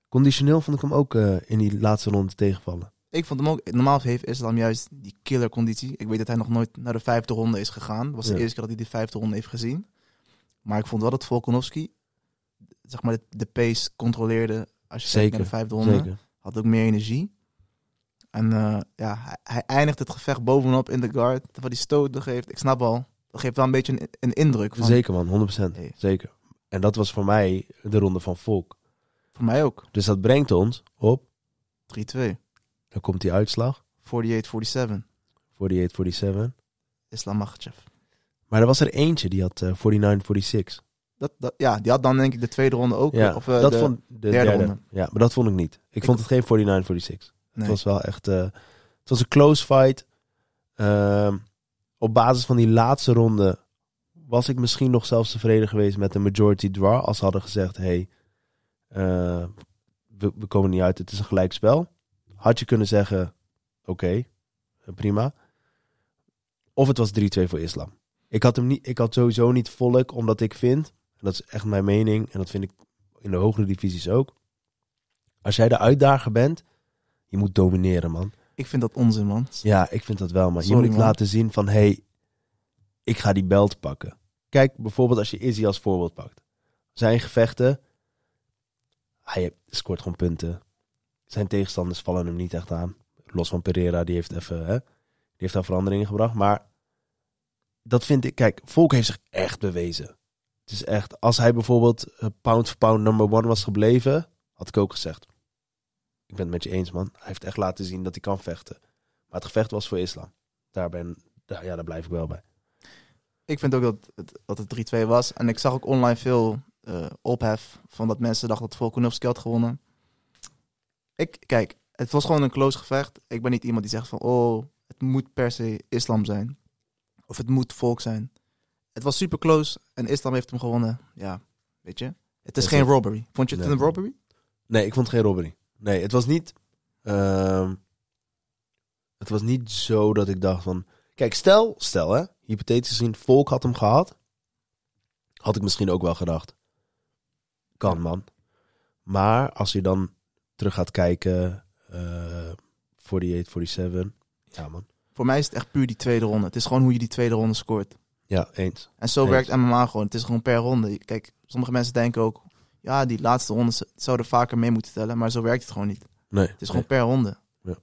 Speaker 1: Conditioneel vond ik hem ook eh, in die laatste ronde tegenvallen.
Speaker 2: Ik vond hem ook... Normaal heeft Islam juist die killer conditie. Ik weet dat hij nog nooit naar de vijfde ronde is gegaan. Dat was de
Speaker 1: Ja.
Speaker 2: eerste keer dat hij die vijfde ronde heeft gezien. Maar ik vond wel dat Volkanovski... Zeg maar de, de pace controleerde. Als je kijkt naar de
Speaker 1: Zeker,
Speaker 2: vijfde ronde.
Speaker 1: Zeker.
Speaker 2: Had ook meer energie. En eh, ja, hij, hij eindigt het gevecht bovenop in de guard. Wat hij stoten geeft. Ik snap al. Dat geeft wel een beetje een, een indruk. Van,
Speaker 1: Zeker, man. 100%.
Speaker 2: Hey.
Speaker 1: Zeker. En dat was voor mij de ronde van Volk.
Speaker 2: Voor mij ook. 3-2.
Speaker 1: Dus dat brengt ons op... Dan komt die uitslag.
Speaker 2: 48-47.
Speaker 1: 48-47.
Speaker 2: Islam Makhachev.
Speaker 1: Maar er was er eentje die had eh 49-46.
Speaker 2: Dat, dat, ja, die had dan denk ik de tweede ronde ook.
Speaker 1: Ja,
Speaker 2: of, eh,
Speaker 1: dat
Speaker 2: de,
Speaker 1: vond de
Speaker 2: derde
Speaker 1: derde.
Speaker 2: ronde.
Speaker 1: Ja, maar dat vond ik niet. Ik,
Speaker 2: Ik-
Speaker 1: vond het geen 49-46.
Speaker 2: nee.
Speaker 1: Het was wel echt... eh, het was een close fight. Ehm, op basis van die laatste ronde was ik misschien nog zelfs tevreden geweest met een majority draw. Als ze hadden gezegd, hey, eh, we, we komen niet uit, het is een gelijkspel. Had je kunnen zeggen, oké, prima. Of het was 3-2 voor Islam. Ik had, hem niet, ik had sowieso niet volk, omdat ik vind, dat is echt mijn mening, en dat vind ik in de hogere divisies ook. Als jij de uitdager bent, je moet domineren, man.
Speaker 2: Ik vind dat onzin, man.
Speaker 1: Ja, ik vind dat wel.
Speaker 2: Sorry,
Speaker 1: je moet
Speaker 2: man.
Speaker 1: laten zien van, hey, ik ga die belt pakken. Kijk, bijvoorbeeld als je Izzy als voorbeeld pakt. Zijn gevechten, hij scoort gewoon punten. Zijn tegenstanders vallen hem niet echt aan. Los van Pereira, die heeft even, hè, die heeft daar veranderingen gebracht. Maar dat vind ik, kijk, Volk heeft zich echt bewezen. Het is echt, als hij bijvoorbeeld eh, pound for pound number one was gebleven, had ik ook gezegd. Ik ben het met je eens, man. Hij heeft echt laten zien dat hij kan vechten. Maar het gevecht was voor islam. Daar, ben, ja, daar blijf ik wel bij.
Speaker 2: Ik vind ook dat het, dat het 3-2 was. En ik zag ook online veel eh, ophef van dat mensen dachten dat Volkanovski had gewonnen. Ik, kijk, het was gewoon een close gevecht. Ik ben niet iemand die zegt van, oh, het moet per se islam zijn. Of het moet volk zijn. Het was super close en islam heeft hem gewonnen. Ja, weet je. Het is geen robbery. Vond je het
Speaker 1: Nee.
Speaker 2: een robbery?
Speaker 1: Nee, ik vond het geen robbery. Nee, het was niet... ehm, het was niet zo dat ik dacht van... Kijk, stel, stel hè. Hypothetisch gezien, Volk had hem gehad. Had ik misschien ook wel gedacht. Kan, man. Maar als je dan terug gaat kijken... eh 48, 47... Ja, man.
Speaker 2: Voor mij is het echt puur die tweede ronde. Het is gewoon hoe je die tweede ronde scoort.
Speaker 1: Ja, eens.
Speaker 2: En zo
Speaker 1: Eens.
Speaker 2: werkt MMA gewoon. Het is gewoon per ronde. Kijk, sommige mensen denken ook... Ja, die laatste rondes zouden vaker mee moeten tellen. Maar zo werkt het gewoon niet.
Speaker 1: Nee.
Speaker 2: Het is gewoon per ronde.
Speaker 1: Ja.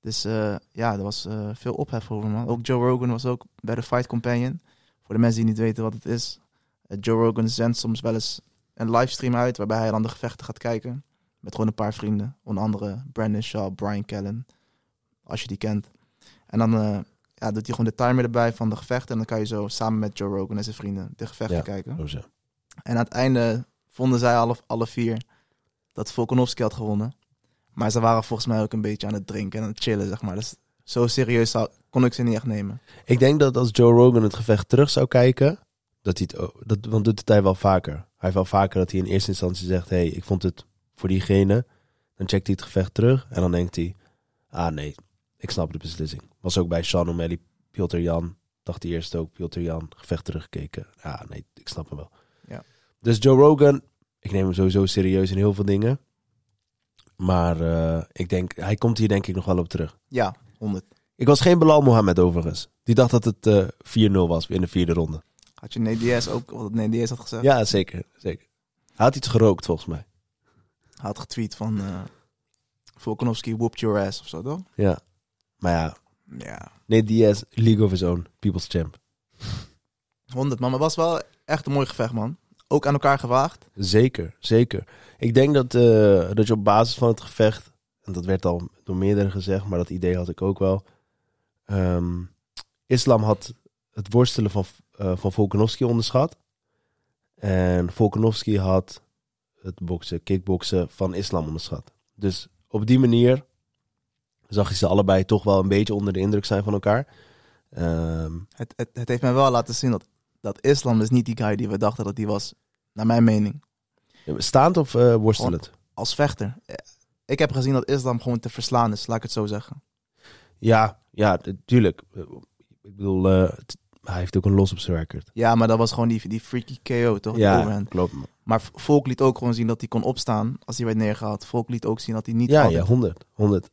Speaker 2: Dus eh, ja, er was eh, veel ophef over, man. Ook Joe Rogan was ook bij de Fight Companion. Voor de mensen die niet weten wat het is. eh, Joe Rogan zendt soms wel eens een livestream uit... waarbij hij dan de gevechten gaat kijken. Met gewoon een paar vrienden. Onder andere Brandon Shaw, Brian Callen. Als je die kent. En dan ja, doet hij gewoon de timer erbij van de gevechten. En dan kan je zo samen met Joe Rogan en zijn vrienden de gevechten
Speaker 1: Ja.
Speaker 2: kijken.
Speaker 1: Zo, zo.
Speaker 2: En aan het einde vonden zij alle, alle vier dat Volkanovski had gewonnen. Maar ze waren volgens mij ook een beetje aan het drinken en aan het chillen, zeg maar. Dus zo serieus kon ik ze niet echt nemen.
Speaker 1: Ik denk dat als Joe Rogan het gevecht terug zou kijken, dat hij het, dat, want doet het hij wel vaker. Hij heeft wel vaker dat hij in eerste instantie zegt, hey, ik vond het voor diegene. Dan checkt hij het gevecht terug en dan denkt hij, ah nee, ik snap de beslissing. Was ook bij Sean O'Malley, Piotr Jan, dacht hij eerst ook, Piotr Jan, gevecht teruggekeken. Ja, nee, ik snap hem wel.
Speaker 2: Ja.
Speaker 1: Dus Joe Rogan, ik neem hem sowieso serieus in heel veel dingen. Maar eh, ik denk, hij komt hier denk ik nog wel op terug.
Speaker 2: Ja, 100.
Speaker 1: Ik was geen Belal Mohammed overigens. Die dacht dat het eh 4-0 was in de vierde ronde.
Speaker 2: Had je Diaz ook, wat Diaz had gezegd?
Speaker 1: Ja, zeker. zeker. Hij had iets gerookt volgens mij.
Speaker 2: Hij had getweet van eh Volkanovski whooped your ass of zo, toch?
Speaker 1: Ja. Maar ja,
Speaker 2: Ja.
Speaker 1: nee, Diaz, League of His Own, People's Champ.
Speaker 2: 100, man. Maar het was wel echt een mooi gevecht, man. Ook aan elkaar gewaagd.
Speaker 1: Zeker, zeker. Ik denk dat, eh, dat je op basis van het gevecht, en dat werd al door meerdere gezegd, maar dat idee had ik ook wel. ehm, Islam had het worstelen van, eh van Volkanovski onderschat. En Volkanovski had het boksen, kickboksen van Islam onderschat. Dus op die manier zag je ze allebei toch wel een beetje onder de indruk zijn van elkaar. Ehm,
Speaker 2: Het, het, het heeft mij wel laten zien dat, dat Islam is niet die guy die we dachten dat hij was. Naar mijn mening.
Speaker 1: staand of eh, worstelend?
Speaker 2: Als vechter. Eh, Ik heb gezien dat Islam gewoon te verslaan is, laat ik het zo zeggen.
Speaker 1: Ja, ja, tuurlijk. Ik bedoel, eh, hij heeft ook een los op zijn record.
Speaker 2: Ja, maar dat was gewoon die, die freaky KO, toch?
Speaker 1: Ja, klopt.
Speaker 2: Maar Volk liet ook gewoon zien dat hij kon opstaan als hij werd neergehaald. Volk liet ook zien dat hij niet
Speaker 1: Ja, ja, 100, 100.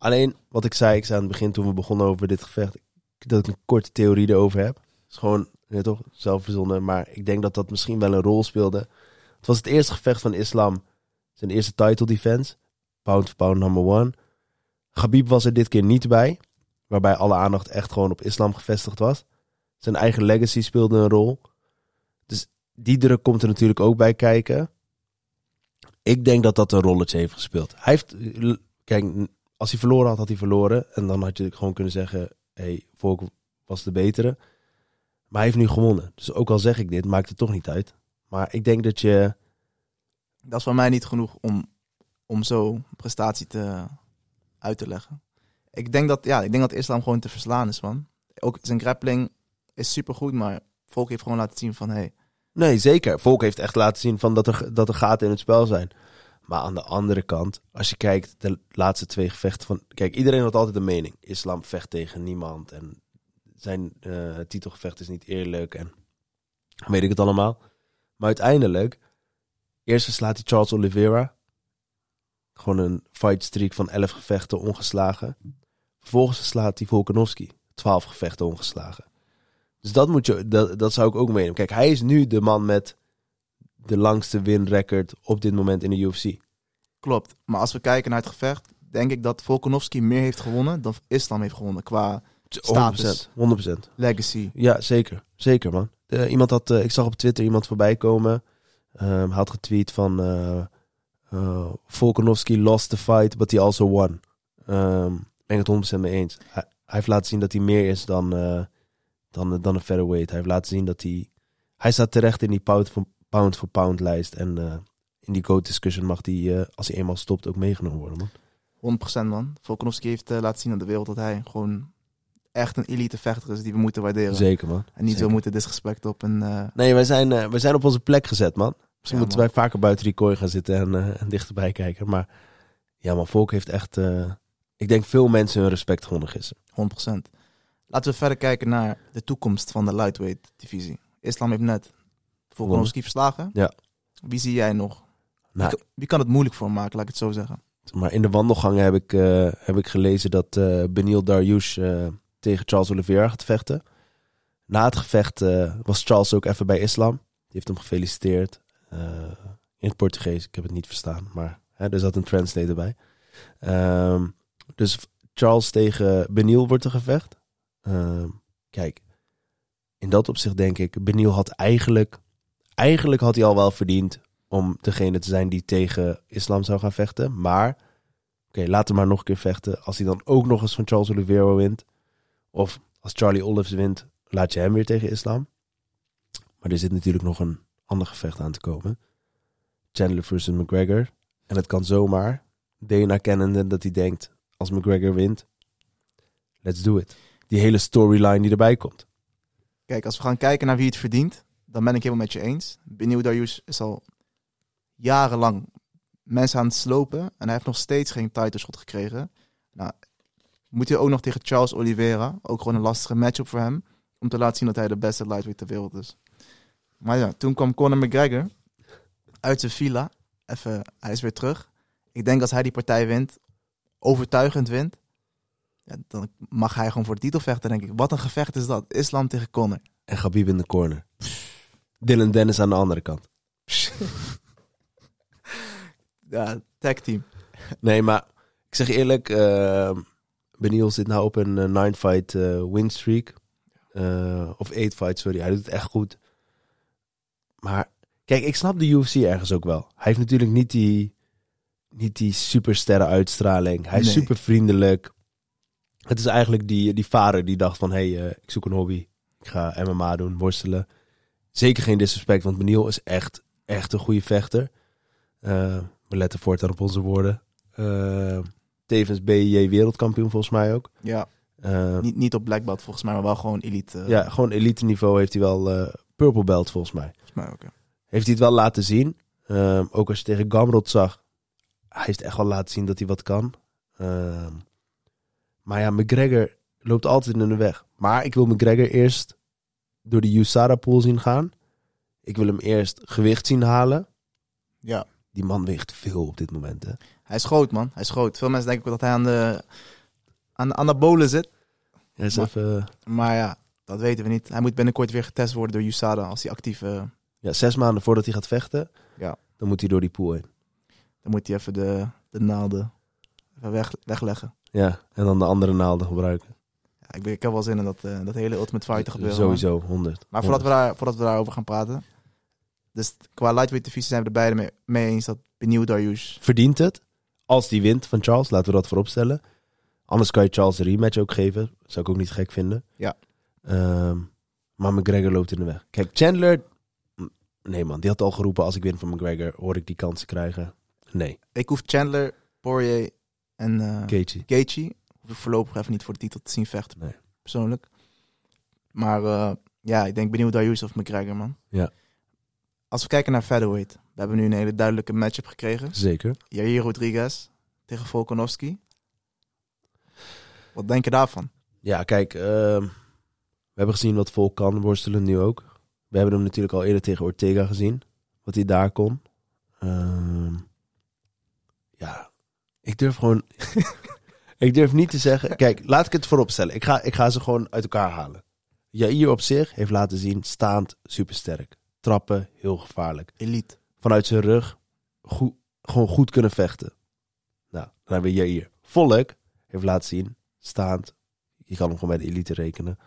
Speaker 1: Alleen, wat ik zei, ik zei aan het begin toen we begonnen over dit gevecht, dat ik een korte theorie erover heb. Het is gewoon, weet toch, zelf verzonnen. Maar ik denk dat dat misschien wel een rol speelde. Het was het eerste gevecht van Islam. Zijn eerste title defense. Pound for pound number one. Khabib was er dit keer niet bij. Waarbij alle aandacht echt gewoon op Islam gevestigd was. Zijn eigen legacy speelde een rol. Dus die druk komt er natuurlijk ook bij kijken. Ik denk dat dat een rolletje heeft gespeeld. Hij heeft, kijk, als hij verloren had, had hij verloren. En dan had je gewoon kunnen zeggen, hé, hey, Volk was de betere. Maar hij heeft nu gewonnen. Dus ook al zeg ik dit, maakt het toch niet uit. Maar ik denk dat je...
Speaker 2: Dat is voor mij niet genoeg om, om zo'n prestatie te, uit te leggen. Ik denk, dat, ja, ik denk dat Islam gewoon te verslaan is, man. Ook zijn grappling is supergoed, maar Volk heeft gewoon laten zien van... Hey,
Speaker 1: Nee, zeker. Volk heeft echt laten zien van dat, er, dat er gaten in het spel zijn. Maar aan de andere kant, als je kijkt, de laatste twee gevechten van... Kijk, iedereen had altijd een mening. Islam vecht tegen niemand. En zijn eh, titelgevecht is niet eerlijk. En weet ik het allemaal. Maar uiteindelijk, eerst verslaat hij Charles Oliveira. Gewoon een fight streak van 11 gevechten ongeslagen. Vervolgens verslaat hij Volkanovski. 12 gevechten ongeslagen. Dus dat, moet je, dat, dat zou ik ook meenemen. Kijk, hij is nu de man met de langste winrecord op dit moment in de UFC.
Speaker 2: klopt. Maar als we kijken naar het gevecht, denk ik dat Volkanovski meer heeft gewonnen dan Islam heeft gewonnen qua
Speaker 1: 100%. 100%.
Speaker 2: legacy.
Speaker 1: Ja, zeker. Zeker, man. Iemand had, eh, ik zag op Twitter iemand voorbij komen. Ehm, hij had getweet van... eh eh, Volkanovski lost the fight, but he also won. Ehm ben ik het 100% mee eens. Hij, hij heeft laten zien dat hij meer is dan, dan, dan een featherweight. Hij heeft laten zien dat hij... Hij staat terecht in die pound voor pound, voor pound lijst. En eh, in die GOAT discussion mag hij, eh, als hij eenmaal stopt, ook meegenomen worden, man.
Speaker 2: 100% man. Volkanovski heeft eh, laten zien aan de wereld dat hij gewoon echt een elite vechter is die we moeten waarderen.
Speaker 1: Zeker, man.
Speaker 2: En niet zo moeten disrespect op een... eh,
Speaker 1: Nee, wij zijn, wij zijn op onze plek gezet, man. Misschien
Speaker 2: Ja,
Speaker 1: moeten
Speaker 2: man.
Speaker 1: wij vaker buiten die kooi gaan zitten en, en dichterbij kijken. Maar ja, man, Volk heeft echt... ik denk veel mensen hun respect gewonnen gisteren.
Speaker 2: 100%. Laten we verder kijken naar de toekomst van de lightweight divisie. Islam heeft net Volkanovski verslagen.
Speaker 1: Ja.
Speaker 2: Wie zie jij nog?
Speaker 1: Nou,
Speaker 2: Wie, kan- wie kan het moeilijk voor hem maken, laat ik het zo zeggen.
Speaker 1: maar in de wandelgangen heb ik, eh, heb ik gelezen dat eh Benil Dariush eh, tegen Charles Oliveira gaat vechten. Na het gevecht was Charles ook even bij Islam. Die heeft hem gefeliciteerd. in het Portugees, ik heb het niet verstaan. Maar hè, er zat een translator bij. Ehm, dus Charles tegen Benil wordt een gevecht. Ehm, kijk, in dat opzicht denk ik, Benil had eigenlijk... Eigenlijk had hij al wel verdiend om degene te zijn die tegen Islam zou gaan vechten. Maar, oké, laat hem maar nog een keer vechten. Als hij dan ook nog eens van Charles Oliveira wint. Of als Charlie Olives wint, laat je hem weer tegen Islam. Maar er zit natuurlijk nog een ander gevecht aan te komen. Chandler versus McGregor. En het kan zomaar, Dana kennende, dat hij denkt, als McGregor wint, let's do it. Die hele storyline die erbij komt.
Speaker 2: Kijk, als we gaan kijken naar wie het verdient, dan ben ik helemaal met je eens. Benieuwd Darius is al jarenlang mensen aan het slopen en hij heeft nog steeds geen title shot gekregen. Nou, moet hij ook nog tegen Charles Oliveira, ook gewoon een lastige matchup voor hem, om te laten zien dat hij de beste lightweight ter wereld is. Maar ja, toen kwam Conor McGregor uit zijn villa. Even, hij is weer terug. Ik denk als hij die partij wint, overtuigend wint, ja, dan mag hij gewoon voor de titel vechten, denk ik. Wat een gevecht is dat? Islam tegen Conor.
Speaker 1: En Gabib in de corner. Dylan Dennis aan de andere kant.
Speaker 2: Ja, tag team.
Speaker 1: Nee, maar ik zeg eerlijk, uh, Beniel zit nou op een 9-fight uh, win streak. Uh, of 8 fight, sorry. Hij doet het echt goed. Maar kijk, ik snap de UFC ergens ook wel. Hij heeft natuurlijk niet die, niet die supersterren uitstraling. Hij is
Speaker 2: Nee.
Speaker 1: super vriendelijk. Het is eigenlijk die, die vader die dacht van... hé, hey, eh, ik zoek een hobby. Ik ga MMA doen, worstelen. Zeker geen disrespect, want Beniel is echt, echt een goede vechter. Eh, we letten voortaan op onze woorden. Eh, tevens BJ wereldkampioen volgens mij ook.
Speaker 2: Ja,
Speaker 1: Eh,
Speaker 2: niet, niet op black belt volgens mij, maar wel gewoon elite.
Speaker 1: ja, gewoon elite niveau heeft hij wel purple belt volgens mij.
Speaker 2: Volgens mij ook, ja.
Speaker 1: Heeft hij het wel laten zien. Ehm, ook als je tegen Gamrot zag. Hij heeft echt wel laten zien dat hij wat kan. Ehm, maar ja, McGregor loopt altijd in de weg. Maar ik wil McGregor eerst door de USADA pool zien gaan. Ik wil hem eerst gewicht zien halen.
Speaker 2: ja.
Speaker 1: Die man weegt veel op dit moment. Hè?
Speaker 2: Hij is groot, man. Hij is groot. Veel mensen denken dat hij aan de, aan de anabolen zit.
Speaker 1: Is
Speaker 2: Maar-
Speaker 1: even,
Speaker 2: Maar ja, dat weten we niet. Hij moet binnenkort weer getest worden door USADA als hij actief... eh,
Speaker 1: ja, zes maanden voordat hij gaat vechten.
Speaker 2: Ja.
Speaker 1: Dan moet hij door die pool heen.
Speaker 2: dan moet hij even de, de naalden even weg, wegleggen.
Speaker 1: Ja, en dan de andere naalden gebruiken.
Speaker 2: Ik, ik heb wel zin in dat, eh, dat hele Ultimate Fighter gebeuren. man.
Speaker 1: Sowieso, 100.
Speaker 2: Maar voordat we, daar, voordat we daarover gaan praten. Dus qua lightweight divisie zijn we er beide mee, mee eens dat benieuwd Darius.
Speaker 1: verdient het. Als die wint van Charles, laten we dat voorop stellen. Anders kan je Charles een rematch ook geven. Zou ik ook niet gek vinden.
Speaker 2: Ja.
Speaker 1: Ehm, maar McGregor loopt in de weg. Kijk, Chandler... Nee man, die had al geroepen... als ik win van McGregor, hoor ik die kansen krijgen. Nee,
Speaker 2: Ik hoef Chandler, Poirier en eh
Speaker 1: Gaethje.
Speaker 2: Voorlopig even niet voor de titel te zien vechten.
Speaker 1: Nee.
Speaker 2: Persoonlijk. Maar eh, ja, ik denk benieuwd Darius of McGregor, man.
Speaker 1: Ja.
Speaker 2: Als we kijken naar featherweight. We hebben nu een hele duidelijke matchup gekregen.
Speaker 1: Zeker.
Speaker 2: Jair Rodriguez tegen Volkanovski. Wat denk je daarvan?
Speaker 1: Ja, kijk... ehm, we hebben gezien wat Volk kan worstelen, nu ook. We hebben hem natuurlijk al eerder tegen Ortega gezien. Wat hij daar kon. Ehm, ja, ik durf gewoon... ik durf niet te zeggen... Kijk, laat ik het voorop stellen. Ik ga, ik ga ze gewoon uit elkaar halen. Jair op zich heeft laten zien, staand supersterk. Trappen, heel gevaarlijk.
Speaker 2: Elite.
Speaker 1: Vanuit zijn rug, goed, gewoon goed kunnen vechten. Nou, dan hebben we Jair. Volk heeft laten zien, staand. Je kan hem gewoon bij de elite rekenen.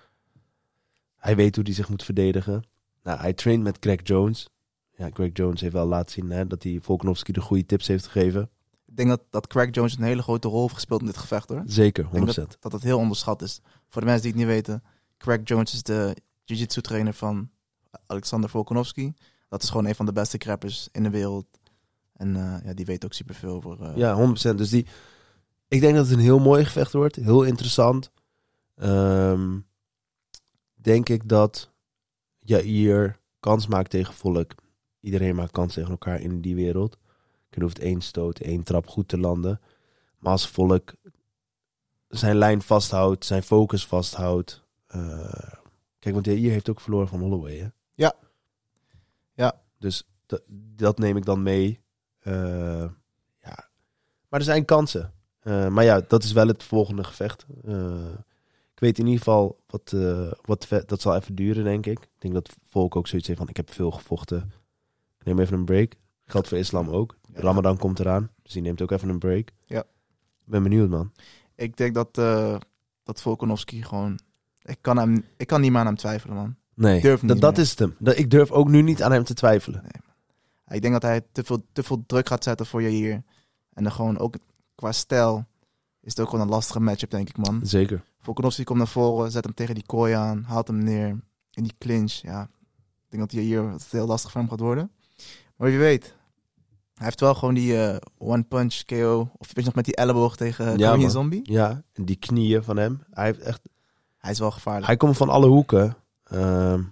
Speaker 1: Hij weet hoe hij zich moet verdedigen. Nou, hij traint met Greg Jones. Ja, Greg Jones heeft wel laten zien hè, dat hij Volkanovski de goede tips heeft gegeven.
Speaker 2: Ik denk dat, dat Craig Jones een hele grote rol heeft gespeeld in dit gevecht hoor.
Speaker 1: Zeker, 100%.
Speaker 2: Ik denk dat, dat het heel onderschat is. Voor de mensen die het niet weten. Craig Jones is de jiu-jitsu trainer van Alexander Volkanovski. Dat is gewoon een van de beste crappers in de wereld. En eh, ja, die weet ook superveel over... eh,
Speaker 1: Ja, 100%. Dus die, ik denk dat het een heel mooi gevecht wordt. Heel interessant. Ehm, denk ik dat Jair kans maakt tegen Volk. Iedereen maakt kans tegen elkaar in die wereld. Je hoeft één stoot, één trap goed te landen. Maar als Volk zijn lijn vasthoudt, zijn focus vasthoudt. eh, kijk, want Jair heeft ook verloren van Holloway, hè?
Speaker 2: Ja. Ja.
Speaker 1: Dus dat, neem ik dan mee. Eh, ja. Maar er zijn kansen. Eh, maar ja, dat is wel het volgende gevecht. Ik weet in ieder geval wat, wat dat zal even duren, denk ik. Ik denk dat Volk ook zoiets heeft van: ik heb veel gevochten. Ik neem even een break. Geldt voor islam ook.
Speaker 2: Ja.
Speaker 1: Ramadan komt eraan, dus die neemt ook even een break.
Speaker 2: Ja.
Speaker 1: Ik ben benieuwd, man.
Speaker 2: Ik denk dat, eh dat Volkanovski gewoon... Ik kan, hem, ik kan niet meer aan hem twijfelen man.
Speaker 1: Nee,
Speaker 2: durf niet
Speaker 1: dat, dat is het hem. Dat, ik durf ook nu niet aan hem te twijfelen.
Speaker 2: Ik denk dat hij te veel, te veel druk gaat zetten voor Jair. En dan gewoon ook qua stijl is het ook gewoon een lastige matchup denk ik man.
Speaker 1: Zeker.
Speaker 2: Volkanovski komt naar voren, zet hem tegen die kooi aan, haalt hem neer. In die clinch, ja. Ik denk dat hij hier heel lastig voor hem gaat worden. Maar wie weet. Hij heeft wel gewoon die eh, one punch KO. Of weet je nog met die elleboog tegen
Speaker 1: Ja,
Speaker 2: Korean
Speaker 1: man.
Speaker 2: Zombie?
Speaker 1: Ja, en die knieën van hem. Hij, heeft echt,
Speaker 2: Hij is wel gevaarlijk.
Speaker 1: hij komt van alle hoeken. Ehm,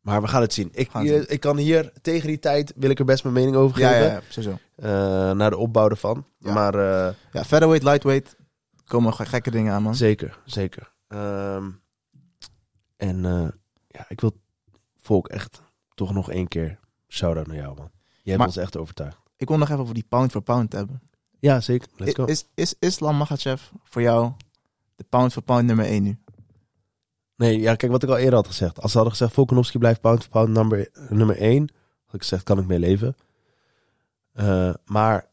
Speaker 1: maar we gaan het zien. Ik,
Speaker 2: Gaan het zien.
Speaker 1: ik kan hier tegen die tijd, wil ik er best mijn mening over
Speaker 2: ja,
Speaker 1: geven.
Speaker 2: ja, ja, sowieso.
Speaker 1: Eh, naar de opbouw ervan.
Speaker 2: Ja.
Speaker 1: Maar eh,
Speaker 2: Ja, featherweight, lightweight. Komen ge- gekke dingen aan, man.
Speaker 1: zeker, zeker. Ehm, en ja, ik wil Volk echt toch nog één keer shout-out naar jou, man. Je hebt
Speaker 2: Maar-
Speaker 1: ons echt overtuigd.
Speaker 2: Ik wil nog even over die pound for pound hebben.
Speaker 1: Ja, zeker. Let's go.
Speaker 2: Is, is Islam Makhachev voor jou de pound for pound nummer 1 nu?
Speaker 1: Nee, ja, kijk wat ik al eerder had gezegd. Als ze hadden gezegd Volkanovski blijft pound for pound nummer, nummer 1, had ik gezegd kan ik mee leven. Eh, maar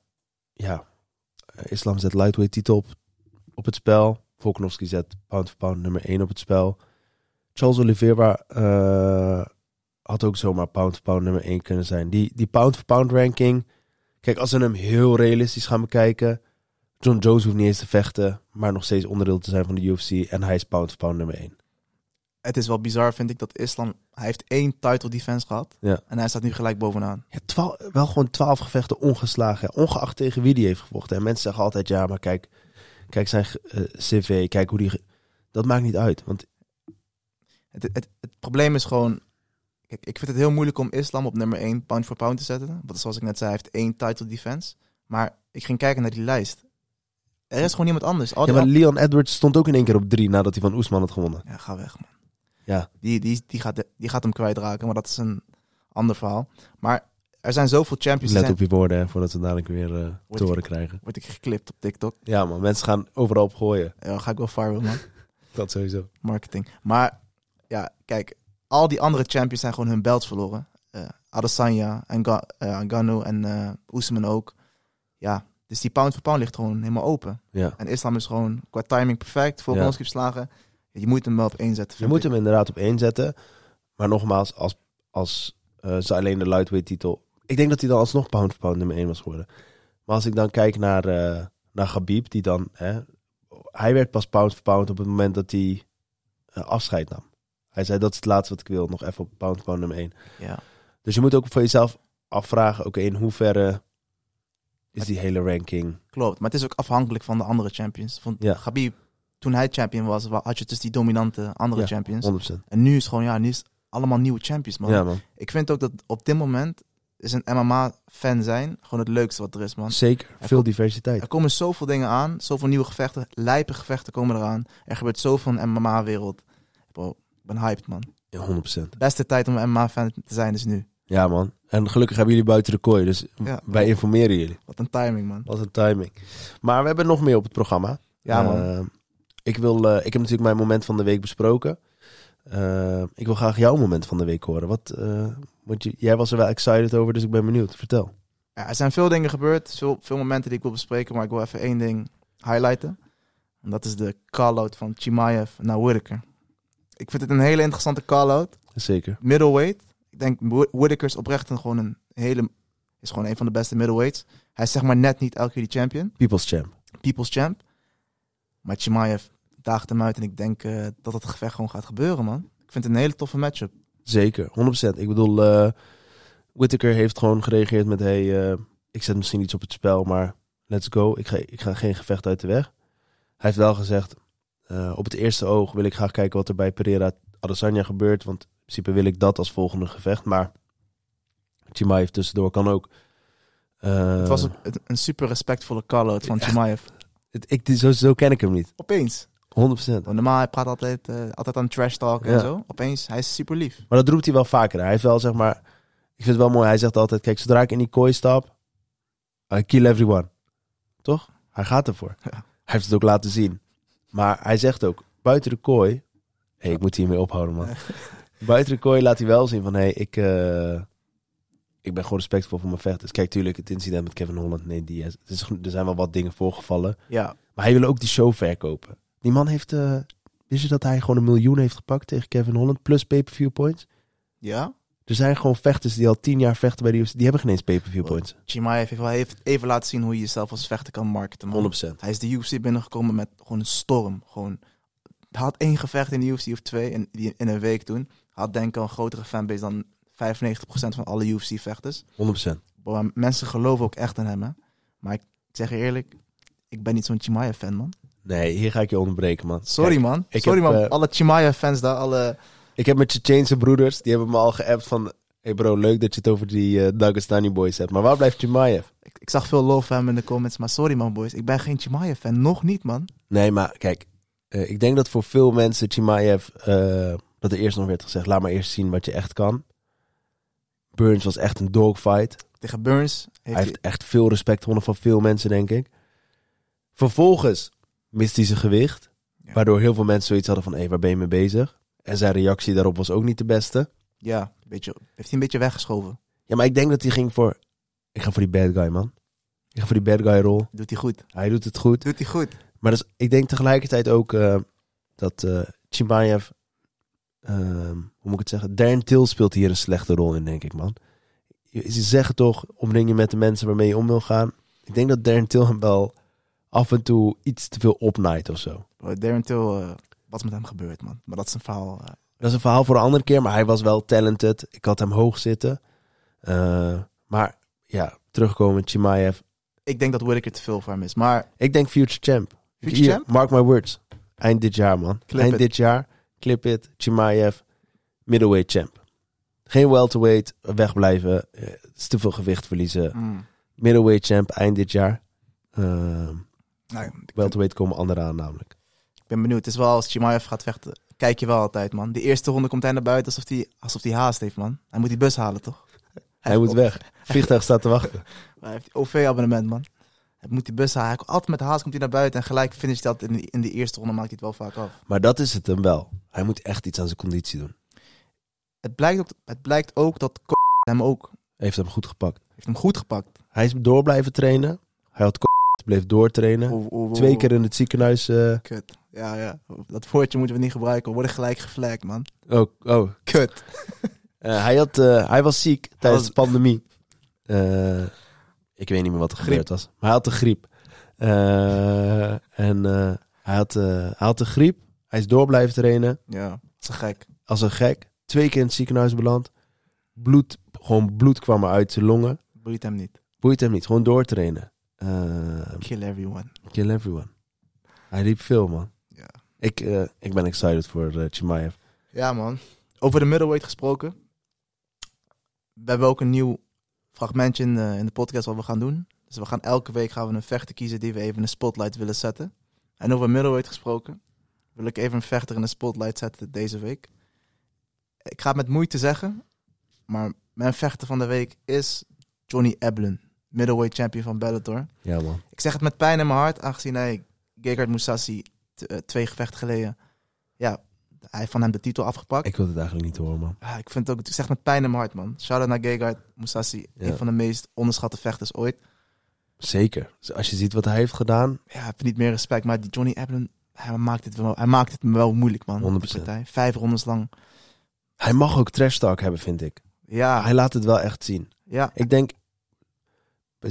Speaker 1: ja, Islam zet lightweight titel op, op het spel. Volkanovski zet pound for pound nummer 1 op het spel. Charles Oliveira eh, had ook zomaar pound for pound nummer 1 kunnen zijn. Die, die pound for pound ranking. Kijk, als we hem heel realistisch gaan bekijken. John Jones hoeft niet eens te vechten, maar nog steeds onderdeel te zijn van de UFC. En hij is pound for pound nummer 1.
Speaker 2: Het is wel bizar, vind ik, dat Islam... Hij heeft één title defense gehad.
Speaker 1: Ja.
Speaker 2: En hij staat nu gelijk bovenaan.
Speaker 1: Ja, twaalf, wel gewoon twaalf gevechten ongeslagen. Ongeacht tegen wie die heeft gevochten. En mensen zeggen altijd, ja, maar kijk, kijk zijn eh, cv, kijk hoe die... Dat maakt niet uit. Want
Speaker 2: Het, het, het probleem is gewoon... Kijk, ik vind het heel moeilijk om Islam op nummer 1 pound for pound te zetten. Want zoals ik net zei, hij heeft één title defense. Maar ik ging kijken naar die lijst. Er is gewoon niemand anders. Al
Speaker 1: ja, maar Leon Edwards stond ook in één keer op drie nadat hij van Oesman had gewonnen.
Speaker 2: Ja, ga weg, man.
Speaker 1: Ja.
Speaker 2: Die, die, die, gaat, die gaat hem kwijtraken, maar dat is een ander verhaal. Maar er zijn zoveel champions.
Speaker 1: Let
Speaker 2: zijn-
Speaker 1: op je woorden, hè, voordat we dadelijk weer
Speaker 2: Word
Speaker 1: te horen krijgen.
Speaker 2: Word ik geklipt op TikTok.
Speaker 1: Ja man, mensen gaan overal op gooien.
Speaker 2: Ja, ga ik wel viral, man.
Speaker 1: Dat sowieso.
Speaker 2: Marketing. Maar ja, kijk. Al die andere champions zijn gewoon hun belts verloren. Eh Adesanya, en Ga- eh, Ngannou en eh Ousmane ook. Ja, dus die pound for pound ligt gewoon helemaal open.
Speaker 1: Ja.
Speaker 2: En Islam is gewoon qua timing perfect. Volgens
Speaker 1: Ja.
Speaker 2: verslagen. Je moet hem wel op één zetten.
Speaker 1: Je moet
Speaker 2: ik.
Speaker 1: hem inderdaad op één zetten. Maar nogmaals, als, als ze alleen de lightweight titel... Ik denk dat hij dan alsnog pound for pound nummer 1 was geworden. Maar als ik dan kijk naar, eh naar Khabib, die dan... Hè, hij werd pas pound for pound op het moment dat hij afscheid nam. Hij zei, dat is het laatste wat ik wil. Nog even op pound pound nummer 1.
Speaker 2: Ja.
Speaker 1: Dus je moet ook voor jezelf afvragen... Oké, in hoeverre is die hele ranking...
Speaker 2: Klopt, maar het is ook afhankelijk van de andere champions.
Speaker 1: Ja.
Speaker 2: Khabib, toen hij champion was, wa- had je dus die dominante andere
Speaker 1: Ja,
Speaker 2: champions.
Speaker 1: 100%.
Speaker 2: En nu is gewoon, ja, nu is allemaal nieuwe champions, man.
Speaker 1: Ja man,
Speaker 2: Ik vind ook dat op dit moment is een MMA-fan zijn gewoon het leukste wat er is, man.
Speaker 1: zeker.
Speaker 2: Er
Speaker 1: Veel diversiteit.
Speaker 2: Er komen zoveel dingen aan, zoveel nieuwe gevechten, lijpe gevechten komen eraan. Er gebeurt zoveel in de MMA-wereld. Bro, ben hyped, man.
Speaker 1: Ja, 100%.
Speaker 2: De beste tijd om een MMA-fan te zijn is nu.
Speaker 1: Ja man. En gelukkig hebben jullie buiten de kooi. Dus
Speaker 2: Ja.
Speaker 1: wij informeren jullie.
Speaker 2: Wat een timing, man.
Speaker 1: Wat een timing. Maar we hebben nog meer op het programma.
Speaker 2: Ja, man.
Speaker 1: Eh, ik, wil, eh, ik heb natuurlijk mijn moment van de week besproken. Eh, ik wil graag jouw moment van de week horen. Wat, want je, jij was er wel excited over, dus ik ben benieuwd. Vertel.
Speaker 2: Ja, er zijn veel dingen gebeurd, veel, veel momenten die ik wil bespreken, maar ik wil even één ding highlighten. En dat is de call-out van Chimaev naar Whittaker. Ik vind het een hele interessante call-out.
Speaker 1: Zeker.
Speaker 2: Middleweight. Ik denk Wh- Whittaker is oprecht een, gewoon een hele, is gewoon een van de beste middleweights. Hij is zeg maar net niet elke keer die champion,
Speaker 1: People's Champ.
Speaker 2: people's champ. Maar Chimaev daagt hem uit en ik denk eh, dat het gevecht gewoon gaat gebeuren, man. Ik vind het een hele toffe matchup.
Speaker 1: Zeker, 100%. Ik bedoel, eh Whittaker heeft gewoon gereageerd met... Hey, eh, ik zet misschien iets op het spel, maar let's go. Ik ga, ik ga geen gevecht uit de weg. Hij heeft wel gezegd... eh, op het eerste oog wil ik graag kijken wat er bij Pereira Adesanya gebeurt. Want in principe wil ik dat als volgende gevecht. Maar Chimaev tussendoor kan ook. Eh,
Speaker 2: het was een, een super respectvolle call-out van. Chimaev.
Speaker 1: ik, zo, zo ken ik hem niet. 100%.
Speaker 2: Opeens. Want normaal, hij praat altijd, eh, altijd aan trash talk en
Speaker 1: Ja.
Speaker 2: zo. Opeens, hij is super lief.
Speaker 1: Maar dat roept hij wel vaker. Hij heeft wel, zeg maar... Ik vind het wel mooi. Hij zegt altijd... Kijk, zodra ik in die kooi stap... I kill everyone. Toch? Hij gaat ervoor.
Speaker 2: Ja.
Speaker 1: Hij heeft het ook laten zien. Maar hij zegt ook... Buiten de kooi... Hé, ik moet hiermee ophouden, man. buiten de kooi laat hij wel zien van... Hé, ik... eh, ik ben gewoon respectvol voor mijn vechters. Kijk, tuurlijk, het incident met Kevin Holland... Nee. Het is, er zijn wel wat dingen voorgevallen.
Speaker 2: Ja,
Speaker 1: Maar hij wil ook die show verkopen. Die man heeft... eh wist je dat hij gewoon een miljoen heeft gepakt tegen Kevin Holland? Plus pay-per-view points?
Speaker 2: ja.
Speaker 1: Er zijn gewoon vechters die al tien jaar vechten bij de UFC. Die hebben geen eens pay-per-view points.
Speaker 2: Chimaev heeft wel even laten zien hoe je jezelf als vechter kan marketen. man.
Speaker 1: 100%.
Speaker 2: Hij is de UFC binnengekomen met gewoon een storm. Gewoon, hij had één gevecht in de UFC of twee in, die- in een week toen. Hij had denk ik al een grotere fanbase dan 95% van alle UFC-vechters.
Speaker 1: 100%.
Speaker 2: Maar mensen geloven ook echt in hem, hè. Maar ik zeg je eerlijk, ik ben niet zo'n Chimaev-fan, man.
Speaker 1: Nee, hier ga ik je onderbreken, man.
Speaker 2: Sorry,
Speaker 1: Kijk,
Speaker 2: man. Sorry,
Speaker 1: heb,
Speaker 2: man.
Speaker 1: eh,
Speaker 2: alle Chimaev-fans daar, alle...
Speaker 1: Ik heb met Chechense broeders, die hebben me al geappt van... Hey bro, leuk dat je het over die eh Dagestani boys hebt. Maar waar blijft Chimaev?
Speaker 2: Ik, ik zag veel love voor hem in de comments, maar sorry, man, boys. Ik ben geen Chimaev-fan. Nog niet, man.
Speaker 1: Nee, maar kijk. eh, ik denk dat voor veel mensen Chimaev... eh, dat er eerst nog werd gezegd, laat maar eerst zien wat je echt kan. Burns was echt een dogfight.
Speaker 2: Tegen Burns heeft
Speaker 1: Hij heeft echt veel respect gewonnen van veel mensen, denk ik. Vervolgens mist hij zijn gewicht.
Speaker 2: Ja.
Speaker 1: Waardoor heel veel mensen zoiets hadden van, hé, waar ben je mee bezig? En zijn reactie daarop was ook niet de beste.
Speaker 2: Ja, een beetje, heeft hij een beetje weggeschoven.
Speaker 1: Ja, maar ik denk dat hij ging voor... Ik ga voor die bad guy, man. Ik ga voor die bad guy rol.
Speaker 2: Doet hij goed.
Speaker 1: Hij doet het goed.
Speaker 2: Doet hij goed.
Speaker 1: Maar dus, ik denk tegelijkertijd ook eh, dat Chimaev... ehm, hoe moet ik het zeggen? Darren Till speelt hier een slechte rol in, denk ik, man. Je- Ze zeggen toch, omring je met de mensen waarmee je om wil gaan. Ik denk dat Darren Till hem wel af en toe iets te veel opnaait of zo.
Speaker 2: Darren Till, eh, wat met hem gebeurd, man? Maar dat is een verhaal. eh,
Speaker 1: Dat is een verhaal voor een andere keer, maar hij was wel talented. Ik had hem hoog zitten. Eh, maar ja, terugkomen, Chimaev.
Speaker 2: ik denk dat Whittaker te veel voor hem is. Maar
Speaker 1: Ik denk future champ.
Speaker 2: Future
Speaker 1: Hier,
Speaker 2: champ?
Speaker 1: Mark my words. Eind dit jaar, man.
Speaker 2: Clip
Speaker 1: Eind
Speaker 2: it.
Speaker 1: dit jaar. Clip it. Chimaev. Middleweight champ. Geen welterweight. Wegblijven. eh, Het is te veel gewicht verliezen.
Speaker 2: mm,
Speaker 1: Middleweight champ. Eind dit jaar. Uh,
Speaker 2: nou, ik, ben,
Speaker 1: welterweight komen anderen aan namelijk.
Speaker 2: Ik ben benieuwd. Het is wel als Chimaev gaat vechten, kijk je wel altijd, man. De eerste ronde komt hij naar buiten alsof hij alsof hij haast heeft, man. Hij moet die bus halen, toch?
Speaker 1: Hij moet weg. Vliegtuig staat te wachten.
Speaker 2: Hij heeft OV-abonnement, man. Hij moet die bus halen. Hij komt altijd met haast komt hij naar buiten en gelijk finisht dat in de, in de eerste ronde maakt hij het wel vaak af.
Speaker 1: Maar dat is het hem wel. Hij moet echt iets aan zijn conditie doen.
Speaker 2: Het blijkt ook, het blijkt ook dat hem ook
Speaker 1: Heeft hem goed gepakt.
Speaker 2: heeft hem goed gepakt.
Speaker 1: Hij is door blijven trainen. Hij had bleef doortrainen. Twee keer in het ziekenhuis.
Speaker 2: Kut. Ja, ja. Dat woordje moeten we niet gebruiken. We worden gelijk geflagd, man.
Speaker 1: oh, oh.
Speaker 2: Kut.
Speaker 1: Eh, hij, had, eh, hij was ziek tijdens
Speaker 2: was-
Speaker 1: de pandemie. Eh, ik weet niet meer wat er
Speaker 2: Griep.
Speaker 1: gebeurd was. Maar hij had de griep. En hij, had, hij had de griep. Hij is door blijven trainen.
Speaker 2: Ja, dat is gek.
Speaker 1: Als een gek. Twee keer in het ziekenhuis beland. Bloed, gewoon bloed kwam er uit zijn longen.
Speaker 2: Boeit hem niet.
Speaker 1: Boeit hem niet. Gewoon doortrainen.
Speaker 2: Kill everyone.
Speaker 1: kill everyone. Hij liep veel, man. Ik, eh, ik ben excited voor eh Chimaev.
Speaker 2: Ja, man. Over de middleweight gesproken. We hebben ook een nieuw fragmentje in de, in de podcast wat we gaan doen. Dus we gaan elke week gaan we een vechter kiezen die we even in de spotlight willen zetten. En over middleweight gesproken wil ik even een vechter in de spotlight zetten deze week. Ik ga het met moeite zeggen, maar mijn vechter van de week is Johnny Eblen, middleweight champion van Bellator.
Speaker 1: Ja, man.
Speaker 2: Ik zeg het met pijn in mijn hart, aangezien hij Gegard Mousasi eh, twee gevechten geleden, ja, hij heeft van hem de titel afgepakt.
Speaker 1: Ik wil het eigenlijk niet horen, man.
Speaker 2: Ja, ik vind het ook, zeg met pijn in mijn hart, man. Shout-out naar Gegard Mousasi,
Speaker 1: Ja.
Speaker 2: een van de meest onderschatte vechters ooit.
Speaker 1: Zeker. Dus als je ziet wat hij heeft gedaan.
Speaker 2: Ja, ik heb niet meer respect, maar die Johnny Eblen, hij maakt het, wel, hij maakt het me wel moeilijk, man.
Speaker 1: 100%.
Speaker 2: die partij. Vijf rondes lang.
Speaker 1: Hij mag ook trash talk hebben, vind ik.
Speaker 2: Ja,
Speaker 1: Hij laat het wel echt zien.
Speaker 2: ja
Speaker 1: Ik denk,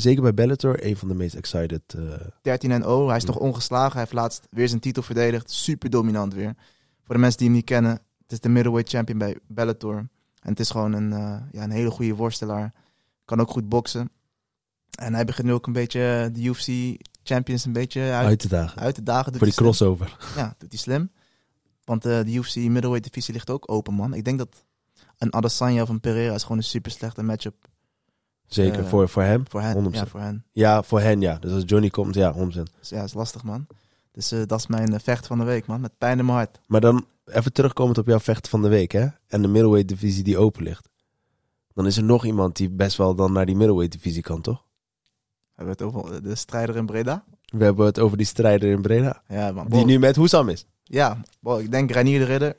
Speaker 1: zeker bij Bellator, een van de meest excited. eh,
Speaker 2: 13 en 0. Hij is nog ongeslagen. Hij heeft laatst weer zijn titel verdedigd. Super dominant weer. Voor de mensen die hem niet kennen, het is de middleweight champion bij Bellator. En het is gewoon een, eh, ja, een hele goede worstelaar. Kan ook goed boksen. En hij begint nu ook een beetje de UFC champions een beetje uit,
Speaker 1: uit te dagen.
Speaker 2: uit te dagen.
Speaker 1: Voor die
Speaker 2: slim.
Speaker 1: crossover.
Speaker 2: Ja, doet hij slim. Want eh, de UFC middleweight divisie ligt ook open, man. Ik denk dat een Adesanya of een Pereira is gewoon een super slechte matchup
Speaker 1: Zeker,
Speaker 2: Eh,
Speaker 1: voor, voor hem.
Speaker 2: voor hen.
Speaker 1: 100%.
Speaker 2: Ja, voor hen.
Speaker 1: Ja, voor hen ja. Dus als Johnny komt, ja, 100%.
Speaker 2: Dus ja, is lastig, man. Dus eh, dat is mijn eh, vecht van de week, man. Met pijn in mijn hart.
Speaker 1: Maar dan even terugkomend op jouw vecht van de week, hè. En de middleweight divisie die open ligt. Dan is er nog iemand die best wel dan naar die middleweight divisie kan, toch?
Speaker 2: Hebben we het over de strijder in Breda?
Speaker 1: We hebben het over die strijder in Breda.
Speaker 2: Ja, man.
Speaker 1: Die nu met Hoesam is.
Speaker 2: Ja, ik denk Reinier de Ridder,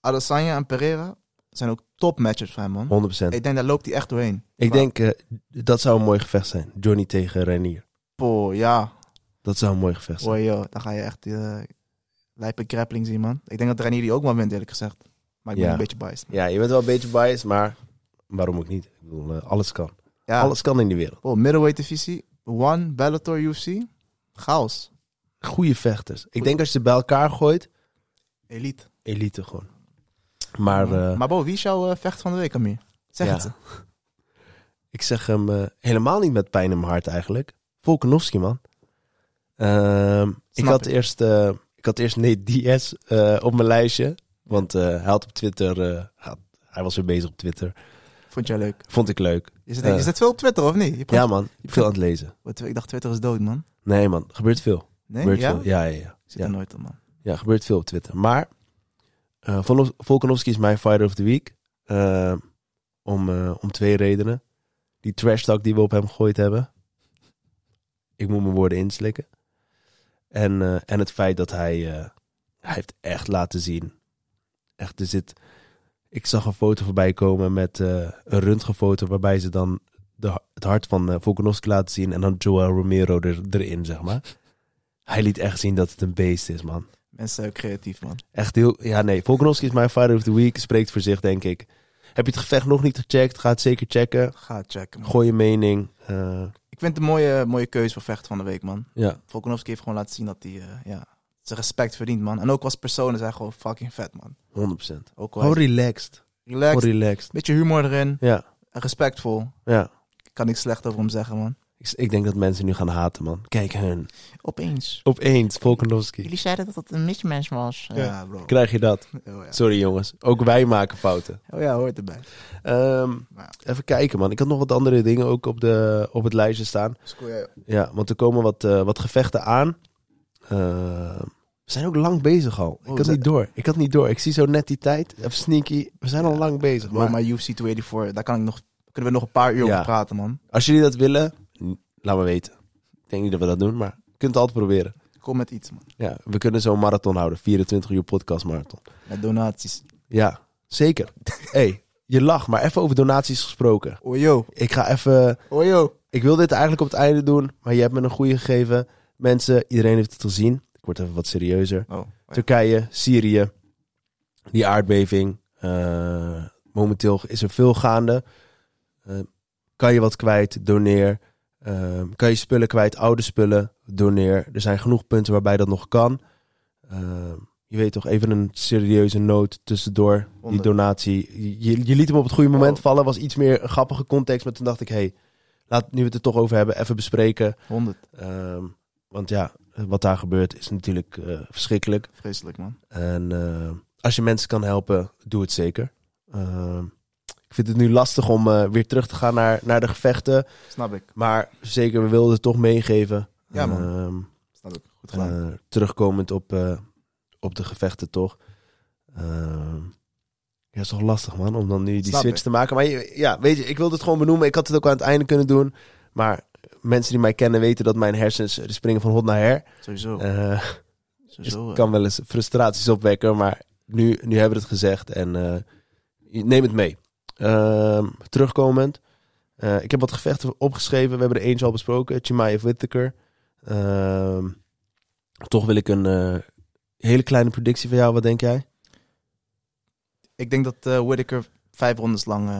Speaker 2: Adesanya en Pereira zijn ook top matches voor hem, man.
Speaker 1: 100%.
Speaker 2: Ik denk, daar loopt hij echt doorheen.
Speaker 1: Ik
Speaker 2: Maar-
Speaker 1: denk, eh, dat zou een mooi gevecht zijn. Johnny tegen Renier.
Speaker 2: Boah, ja.
Speaker 1: Dat zou een mooi gevecht zijn.
Speaker 2: Joh, dan ga je echt uh, lijpe grappling zien, man. Ik denk dat Reinier die ook wel wint, eerlijk gezegd. Maar ik ben een beetje biased.
Speaker 1: Ja, je bent wel een beetje biased, maar waarom ook niet? Ik bedoel, eh, alles kan.
Speaker 2: Ja,
Speaker 1: Alles kan in die wereld.
Speaker 2: Oh, middleweight divisie, One, Bellator, UFC. Chaos.
Speaker 1: Goede vechters. Ik denk als je ze bij elkaar gooit,
Speaker 2: Elite.
Speaker 1: elite gewoon. Maar eh,
Speaker 2: maar Bo, wie is jouw eh, vecht van de week, Amir? Zeg
Speaker 1: Ja.
Speaker 2: het.
Speaker 1: Ik zeg hem eh, helemaal niet met pijn in mijn hart eigenlijk. Volkanovski, man. Ehm, ik, had
Speaker 2: ik.
Speaker 1: eerst, ik had eerst Diaz eh, op mijn lijstje. Want hij had op Twitter... hij was weer bezig op Twitter.
Speaker 2: Vond jij leuk?
Speaker 1: Vond ik leuk.
Speaker 2: Is het, is het veel op Twitter of niet? Je
Speaker 1: Ja, man.
Speaker 2: je
Speaker 1: Veel aan het lezen.
Speaker 2: Wat, Ik dacht Twitter is dood, man.
Speaker 1: Nee, man. Gebeurt veel.
Speaker 2: Nee?
Speaker 1: Gebeurt
Speaker 2: ja?
Speaker 1: veel. Ja, ja, ja.
Speaker 2: Ik zit
Speaker 1: Ja.
Speaker 2: er nooit op, man.
Speaker 1: Ja, gebeurt veel op Twitter. Maar eh Vol- Volkanovski is mijn fighter of the week. Eh, om, eh, om twee redenen. Die trash talk die we op hem gegooid hebben. Ik moet mijn woorden inslikken. En, en het feit dat hij, hij heeft echt laten zien. Echt, er zit... Ik zag een foto voorbij komen met een röntgenfoto waarbij ze dan de, het hart van Volkanovski laten zien en dan Joel Romero er, erin, zeg maar. Hij liet echt zien dat het een beest is, man.
Speaker 2: Mensen zijn ook creatief, man.
Speaker 1: Echt heel... Ja, nee. Volkanovski is mijn fighter of the week. Spreekt voor zich, denk ik. Heb je het gevecht nog niet gecheckt? Ga het zeker checken.
Speaker 2: Ga checken, man.
Speaker 1: Gooi je mening. Eh,
Speaker 2: Ik vind het een mooie, mooie keuze voor vecht van de week, man.
Speaker 1: ja,
Speaker 2: Volkanovski heeft gewoon laten zien dat hij eh, ja, zijn respect verdient, man. En ook als persoon is hij gewoon fucking vet, man.
Speaker 1: 100%.
Speaker 2: Ook wel
Speaker 1: Gewoon relaxed.
Speaker 2: relaxed,
Speaker 1: Gewoon relaxed.
Speaker 2: beetje humor erin,
Speaker 1: Ja,
Speaker 2: en respectvol.
Speaker 1: ja.
Speaker 2: Kan niks slecht over hem zeggen, man.
Speaker 1: Ik, ik denk dat mensen nu gaan haten, man. Kijk hun.
Speaker 2: Opeens.
Speaker 1: Opeens, Volkanovski.
Speaker 2: Jullie zeiden dat het een mismatch was.
Speaker 1: Ja.
Speaker 2: Ja, bro.
Speaker 1: Krijg je dat?
Speaker 2: Oh ja.
Speaker 1: Sorry, jongens. Ook wij maken fouten.
Speaker 2: oh ja, hoort erbij.
Speaker 1: Ehm,
Speaker 2: Ja.
Speaker 1: even kijken, man. Ik had nog wat andere dingen ook op, de, op het lijstje staan. Ja, want er komen wat, eh, wat gevechten aan. Eh, we zijn ook lang bezig al. Ik
Speaker 2: Oh,
Speaker 1: had niet door. Ik had niet door. Ik zie zo net die tijd. Even sneaky. We zijn al lang bezig. Maar
Speaker 2: maar UFC 284, daar kan ik nog, kunnen we nog een paar uur
Speaker 1: Ja.
Speaker 2: over praten, man.
Speaker 1: als jullie dat willen, laat me weten. Ik denk niet dat we dat doen, maar je kunt het altijd proberen.
Speaker 2: Kom met iets, man.
Speaker 1: Ja, we kunnen zo'n marathon houden. 24 uur podcast marathon.
Speaker 2: Met donaties.
Speaker 1: Ja, zeker. hey, je lacht, maar even over donaties gesproken.
Speaker 2: Yo.
Speaker 1: Ik ga even...
Speaker 2: Yo.
Speaker 1: Ik wil dit eigenlijk op het einde doen, maar je hebt me een goede gegeven. Mensen, iedereen heeft het gezien. Ik word even wat serieuzer.
Speaker 2: Oh.
Speaker 1: Turkije, Syrië, die aardbeving. eh, momenteel is er veel gaande. Eh, kan je wat kwijt, doneer. Eh, kan je spullen kwijt, oude spullen, doneer. Er zijn genoeg punten waarbij dat nog kan. Eh, je weet toch, even een serieuze noot tussendoor. Die donatie. Je, je liet hem op het goede moment
Speaker 2: Oh.
Speaker 1: vallen. Was iets meer een grappige context. Maar toen dacht ik, hey, laat nu we het er toch over hebben, even bespreken.
Speaker 2: 100.
Speaker 1: Ehm, want ja, wat daar gebeurt is natuurlijk eh, verschrikkelijk.
Speaker 2: Vreselijk, man.
Speaker 1: En als je mensen kan helpen, doe het zeker. Ehm, ik vind het nu lastig om eh, weer terug te gaan naar, naar de gevechten.
Speaker 2: Snap ik.
Speaker 1: Maar zeker, we wilden het toch meegeven.
Speaker 2: Ja, man.
Speaker 1: Ehm,
Speaker 2: Snap ik. Goed gedaan.
Speaker 1: eh, terugkomend op, eh, op de gevechten toch. Ehm, ja, is toch lastig man, om dan nu die
Speaker 2: Snap
Speaker 1: switch
Speaker 2: ik.
Speaker 1: te maken. Maar ja, weet je, ik wilde het gewoon benoemen. Ik had het ook aan het einde kunnen doen. Maar mensen die mij kennen weten dat mijn hersens er springen van hot naar her.
Speaker 2: Sowieso.
Speaker 1: Dus
Speaker 2: Sowieso. eh.
Speaker 1: kan wel eens frustraties opwekken, maar nu, nu hebben we het gezegd en neem het mee. Ehm, terugkomend, eh, ik heb wat gevechten opgeschreven. We hebben er eentje al besproken, Chimaev Whittaker. Ehm, toch wil ik een eh, hele kleine predictie van jou. Wat denk jij?
Speaker 2: Ik denk dat eh Whittaker vijf rondes lang...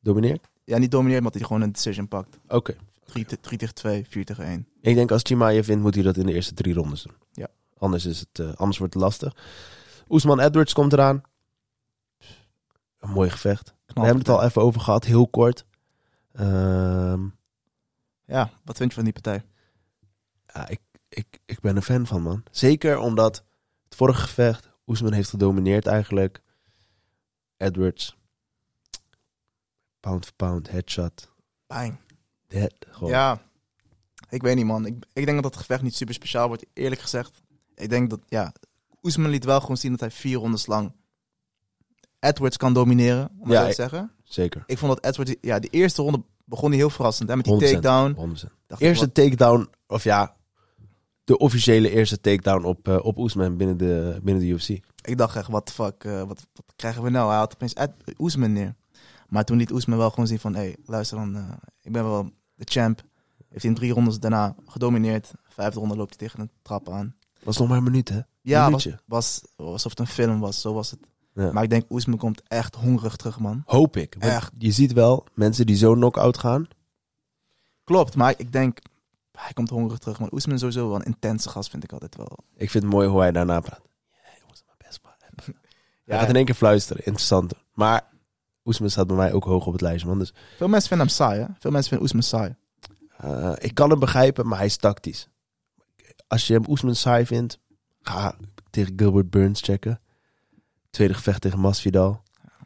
Speaker 1: Domineert?
Speaker 2: ja, niet domineert, maar dat hij gewoon een decision pakt.
Speaker 1: Oké.
Speaker 2: 3 tegen 2, 4 tegen 1.
Speaker 1: Ik denk als Chimaev wint, moet hij dat in de eerste drie rondes doen.
Speaker 2: Ja.
Speaker 1: Anders, is het, anders wordt het lastig. Oesman Edwards komt eraan. Een mooi gevecht. We hebben het al even over gehad, heel kort. Ehm,
Speaker 2: Ja, wat vind je van die partij?
Speaker 1: ja, ik, ik, ik ben een fan van, man. Zeker omdat het vorige gevecht, Oesman heeft gedomineerd eigenlijk. Edwards, pound for pound, headshot,
Speaker 2: Bang.
Speaker 1: dead. Gewoon.
Speaker 2: Ja, ik weet niet, man. Ik, ik denk dat dat gevecht niet super speciaal wordt, eerlijk gezegd. Ik denk dat, ja, Oesman liet wel gewoon zien dat hij vier rondes lang Edwards kan domineren, om
Speaker 1: Ja,
Speaker 2: zo te zeggen.
Speaker 1: Zeker.
Speaker 2: Ik vond dat Edwards, ja, de eerste ronde begon hij heel verrassend, hè, met die
Speaker 1: 100%.
Speaker 2: takedown.
Speaker 1: 100%.
Speaker 2: Dacht ik,
Speaker 1: Eerste
Speaker 2: wat-
Speaker 1: takedown, of ja, de officiële eerste takedown op, eh, op Oesman binnen de, binnen de UFC.
Speaker 2: ik dacht echt, what the fuck, eh, wat, wat krijgen we nou? Hij had opeens Ed, Oesman neer. Maar toen liet Oesman wel gewoon zien van, hé, hey, luister dan, eh, ik ben wel de champ. Heeft hij in drie rondes daarna gedomineerd. Vijfde ronde loopt hij tegen een trap aan.
Speaker 1: Was nog maar een minuut, hè?
Speaker 2: Ja, was, was alsof het een film was. Zo was het.
Speaker 1: Ja.
Speaker 2: Maar ik denk, Oesman komt echt hongerig terug, man.
Speaker 1: Hoop ik.
Speaker 2: Echt.
Speaker 1: Je ziet wel, mensen die zo knock-out gaan.
Speaker 2: Klopt, maar ik denk, hij komt hongerig terug. Maar Oesman is sowieso wel een intense gast, vind ik altijd wel.
Speaker 1: Ik vind het mooi hoe hij daarna praat. Ja, jongens, mijn best wel. Hij
Speaker 2: Ja,
Speaker 1: gaat in één keer fluisteren. Interessant. Maar Oesman staat bij mij ook hoog op het lijstje, man. Dus
Speaker 2: Veel mensen vinden hem saai, hè? Veel mensen vinden Oesman saai.
Speaker 1: eh, ik kan hem begrijpen, maar hij is tactisch. Als je hem Oesman saai vindt, ga tegen Gilbert Burns checken. Tweede gevecht tegen Masvidal.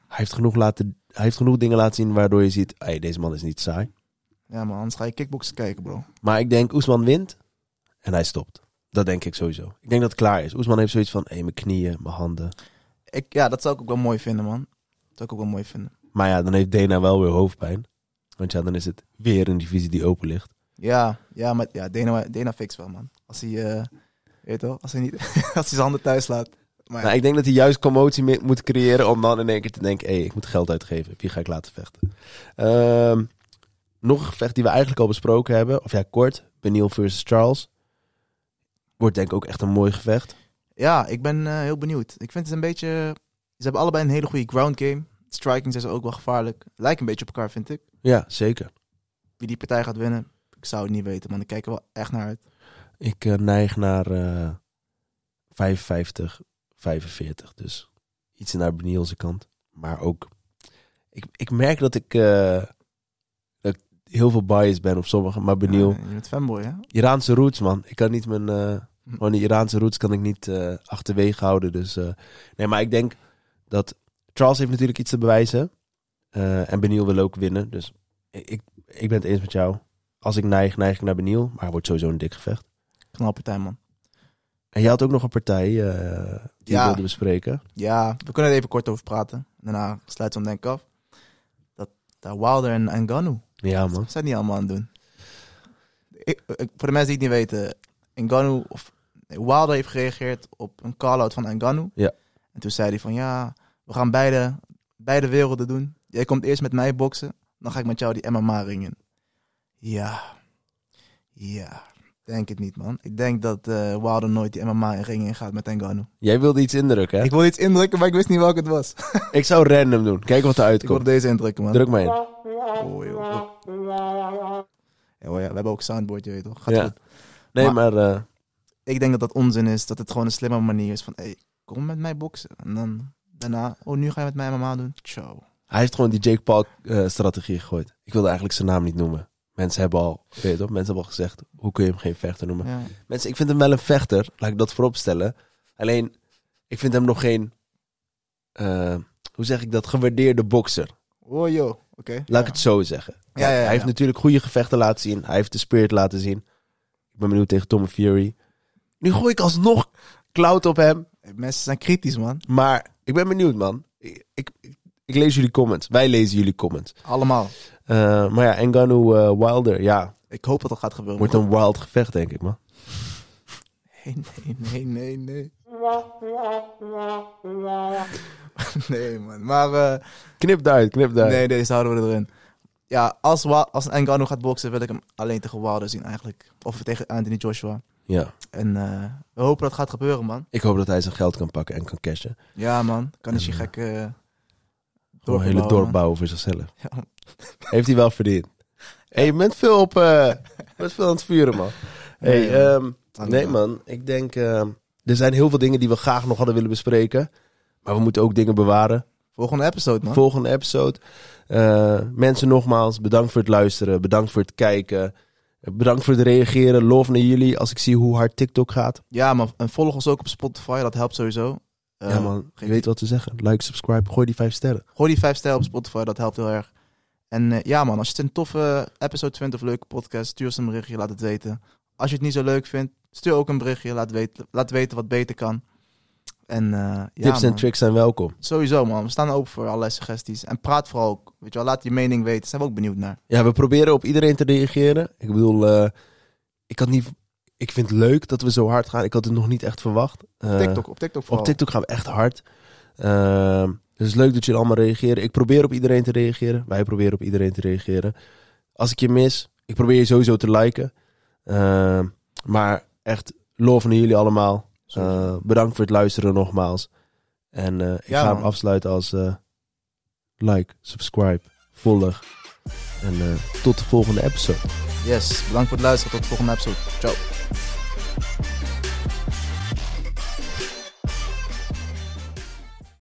Speaker 1: Hij heeft genoeg, laten, hij heeft genoeg dingen laten zien waardoor je ziet, hey, deze man is niet saai.
Speaker 2: Ja, man, anders ga je kickboksen kijken, bro.
Speaker 1: Maar ik denk, Oesman wint en hij stopt. Dat denk ik sowieso. Ik denk dat het klaar is. Oesman heeft zoiets van, hé, mijn knieën, mijn handen.
Speaker 2: Ik, ja, dat zou ik ook wel mooi vinden, man. Dat zou ik ook wel mooi vinden.
Speaker 1: Maar ja, dan heeft Dana wel weer hoofdpijn. Want ja, dan is het weer een divisie die open ligt.
Speaker 2: Ja, ja, maar ja, Dana, Dana fix wel, man. Als hij, eh weet je wel, als hij niet, als hij zijn handen thuis laat. Maar
Speaker 1: Nou, ik denk dat hij juist commotie moet creëren om dan in één keer te denken, hé, ik moet geld uitgeven. Wie ga ik laten vechten? Ehm, nog een gevecht die we eigenlijk al besproken hebben. Of ja, kort. Benil versus Charles. Wordt denk ik ook echt een mooi gevecht.
Speaker 2: ja, ik ben eh, heel benieuwd. Ik vind het een beetje, ze hebben allebei een hele goede ground game. Striking zijn ze ook wel gevaarlijk. Lijken een beetje op elkaar, vind ik.
Speaker 1: Ja, zeker.
Speaker 2: Wie die partij gaat winnen, ik zou het niet weten, man. Ik kijk er wel echt naar uit.
Speaker 1: Ik eh, neig naar eh 55, 45. Dus iets naar Benil's kant. Maar ook... Ik, ik merk dat ik, eh, dat ik heel veel bias ben op sommige. Maar Benil...
Speaker 2: Ja, je bent fanboy, hè?
Speaker 1: Iraanse roots, man. Ik kan niet mijn... eh gewoon die Iraanse roots kan ik niet eh, achterwege houden. Dus nee, maar ik denk dat Charles heeft natuurlijk iets te bewijzen. En Beniel wil ook winnen. Dus ik, ik ben het eens met jou. Als ik neig, neig ik naar Beniel. Maar het wordt sowieso een dik gevecht.
Speaker 2: Knalpartij, man.
Speaker 1: En jij had ook nog een partij eh, die
Speaker 2: Ja.
Speaker 1: je wilde bespreken.
Speaker 2: Ja, we kunnen er even kort over praten. Daarna sluiten we hem denk ik af. Dat, dat Wilder en, en Ngannou,
Speaker 1: Ja, man.
Speaker 2: wat zijn die allemaal aan het doen? Ik, ik- voor de mensen die het niet weten, Ngannou, of nee, Wilder heeft gereageerd op een call-out van Ngannou.
Speaker 1: Ja.
Speaker 2: En toen zei hij van, ja, we gaan beide, beide werelden doen. Jij komt eerst met mij boksen, dan ga ik met jou die MMA ringen. Ja, ja, denk het niet, man. Ik denk dat eh Wilder nooit die MMA ring in gaat met Ngannou.
Speaker 1: Jij wilde iets indrukken, hè?
Speaker 2: Ik wil iets indrukken, maar ik wist niet welke het was.
Speaker 1: Ik zou random doen. Kijk wat eruit
Speaker 2: Ik wilde
Speaker 1: komt.
Speaker 2: deze indrukken, man.
Speaker 1: Druk maar in.
Speaker 2: Oh, joh. Ja, we hebben ook soundboard, je weet toch? Gaat
Speaker 1: Ja.
Speaker 2: goed.
Speaker 1: Nee,
Speaker 2: Maar-
Speaker 1: maar... eh,
Speaker 2: Ik denk dat dat onzin is. Dat het gewoon een slimme manier is van... Hey, kom met mij boksen. En dan daarna... Oh, nu ga je met mij MMA doen? Ciao.
Speaker 1: Hij heeft gewoon die Jake Paul eh, strategie gegooid. Ik wilde eigenlijk zijn naam niet noemen. Mensen hebben al, weet je toch, mensen hebben al gezegd, hoe kun je hem geen vechter noemen?
Speaker 2: Ja.
Speaker 1: Mensen, ik vind hem wel een vechter, laat ik dat voorop stellen. Alleen, ik vind hem nog geen, eh, hoe zeg ik dat, gewaardeerde bokser.
Speaker 2: Oh, joh. Oké.
Speaker 1: Laat
Speaker 2: Ja.
Speaker 1: ik het zo zeggen.
Speaker 2: Ja,
Speaker 1: hij heeft natuurlijk goede gevechten laten zien. Hij heeft de spirit laten zien. Ik ben benieuwd tegen Tommy Fury. Nu gooi ik alsnog cloud op hem.
Speaker 2: Mensen zijn kritisch, man.
Speaker 1: Maar ik ben benieuwd, man. Ik, ik, ik lees jullie comments. Wij lezen jullie comments.
Speaker 2: Allemaal.
Speaker 1: Eh, maar ja, Ngannou eh, Wilder, ja,
Speaker 2: Ik hoop dat dat gaat gebeuren.
Speaker 1: wordt een wild gevecht, denk ik, man.
Speaker 2: Nee, nee, nee, nee, nee. nee, man. Maar... eh,
Speaker 1: Knip eruit, knip eruit.
Speaker 2: Nee, deze houden we erin. Ja, als, als Ngannou gaat boksen, wil ik hem alleen tegen Wilder zien eigenlijk. Of tegen Anthony Joshua.
Speaker 1: Ja,
Speaker 2: En we hopen dat het gaat gebeuren, man.
Speaker 1: ik hoop dat hij zijn geld kan pakken en kan cashen.
Speaker 2: Ja, man. Kan je
Speaker 1: En,
Speaker 2: gek...
Speaker 1: Gewoon
Speaker 2: dorp
Speaker 1: een hele dorp bouwen voor zichzelf.
Speaker 2: Ja.
Speaker 1: Heeft hij wel verdiend. hey, je bent veel op... eh, je bent veel aan het vuren, man. Hey,
Speaker 2: Nee, man.
Speaker 1: ehm, nee, man. Ik denk... ehm, er zijn heel veel dingen die we graag nog hadden willen bespreken. Maar we moeten ook dingen bewaren.
Speaker 2: Volgende episode, man.
Speaker 1: Volgende episode. Eh, mensen nogmaals, bedankt voor het luisteren. Bedankt voor het kijken. Eh, Bedankt voor het reageren. Love naar jullie als ik zie hoe hard TikTok gaat.
Speaker 2: ja, maar en volg ons ook op Spotify. Dat helpt sowieso. Eh,
Speaker 1: ja man, je weet wat te zeggen. Like, subscribe, gooi die vijf sterren.
Speaker 2: Gooi die vijf sterren op Spotify. Dat helpt heel erg. En eh, ja, man. Als je het een toffe episode vindt of leuke podcast, stuur ons een berichtje. Laat het weten. Als je het niet zo leuk vindt, stuur ook een berichtje. Laat weten, laat weten wat beter kan. En ja,
Speaker 1: Tips en tricks zijn welkom.
Speaker 2: Sowieso, man. We staan open voor allerlei suggesties. En praat vooral ook. Weet je wel, laat je mening weten. Zijn we ook benieuwd naar.
Speaker 1: Ja, we proberen op iedereen te reageren. Ik bedoel, eh, ik had niet... Ik vind het leuk dat we zo hard gaan. Ik had het nog niet echt verwacht.
Speaker 2: TikTok, op TikTok vooral.
Speaker 1: Op TikTok gaan we echt hard. Ehm, dus het is leuk dat jullie allemaal reageren. Ik probeer op iedereen te reageren. Wij proberen op iedereen te reageren. Als ik je mis, ik probeer je sowieso te liken. Ehm, maar echt, love naar jullie allemaal. Eh, bedankt voor het luisteren nogmaals. En eh, ik
Speaker 2: Ja,
Speaker 1: ga
Speaker 2: man.
Speaker 1: hem afsluiten als eh, like, subscribe, volg. En tot de volgende episode.
Speaker 2: Yes, bedankt voor het luisteren. Tot de volgende episode. Ciao.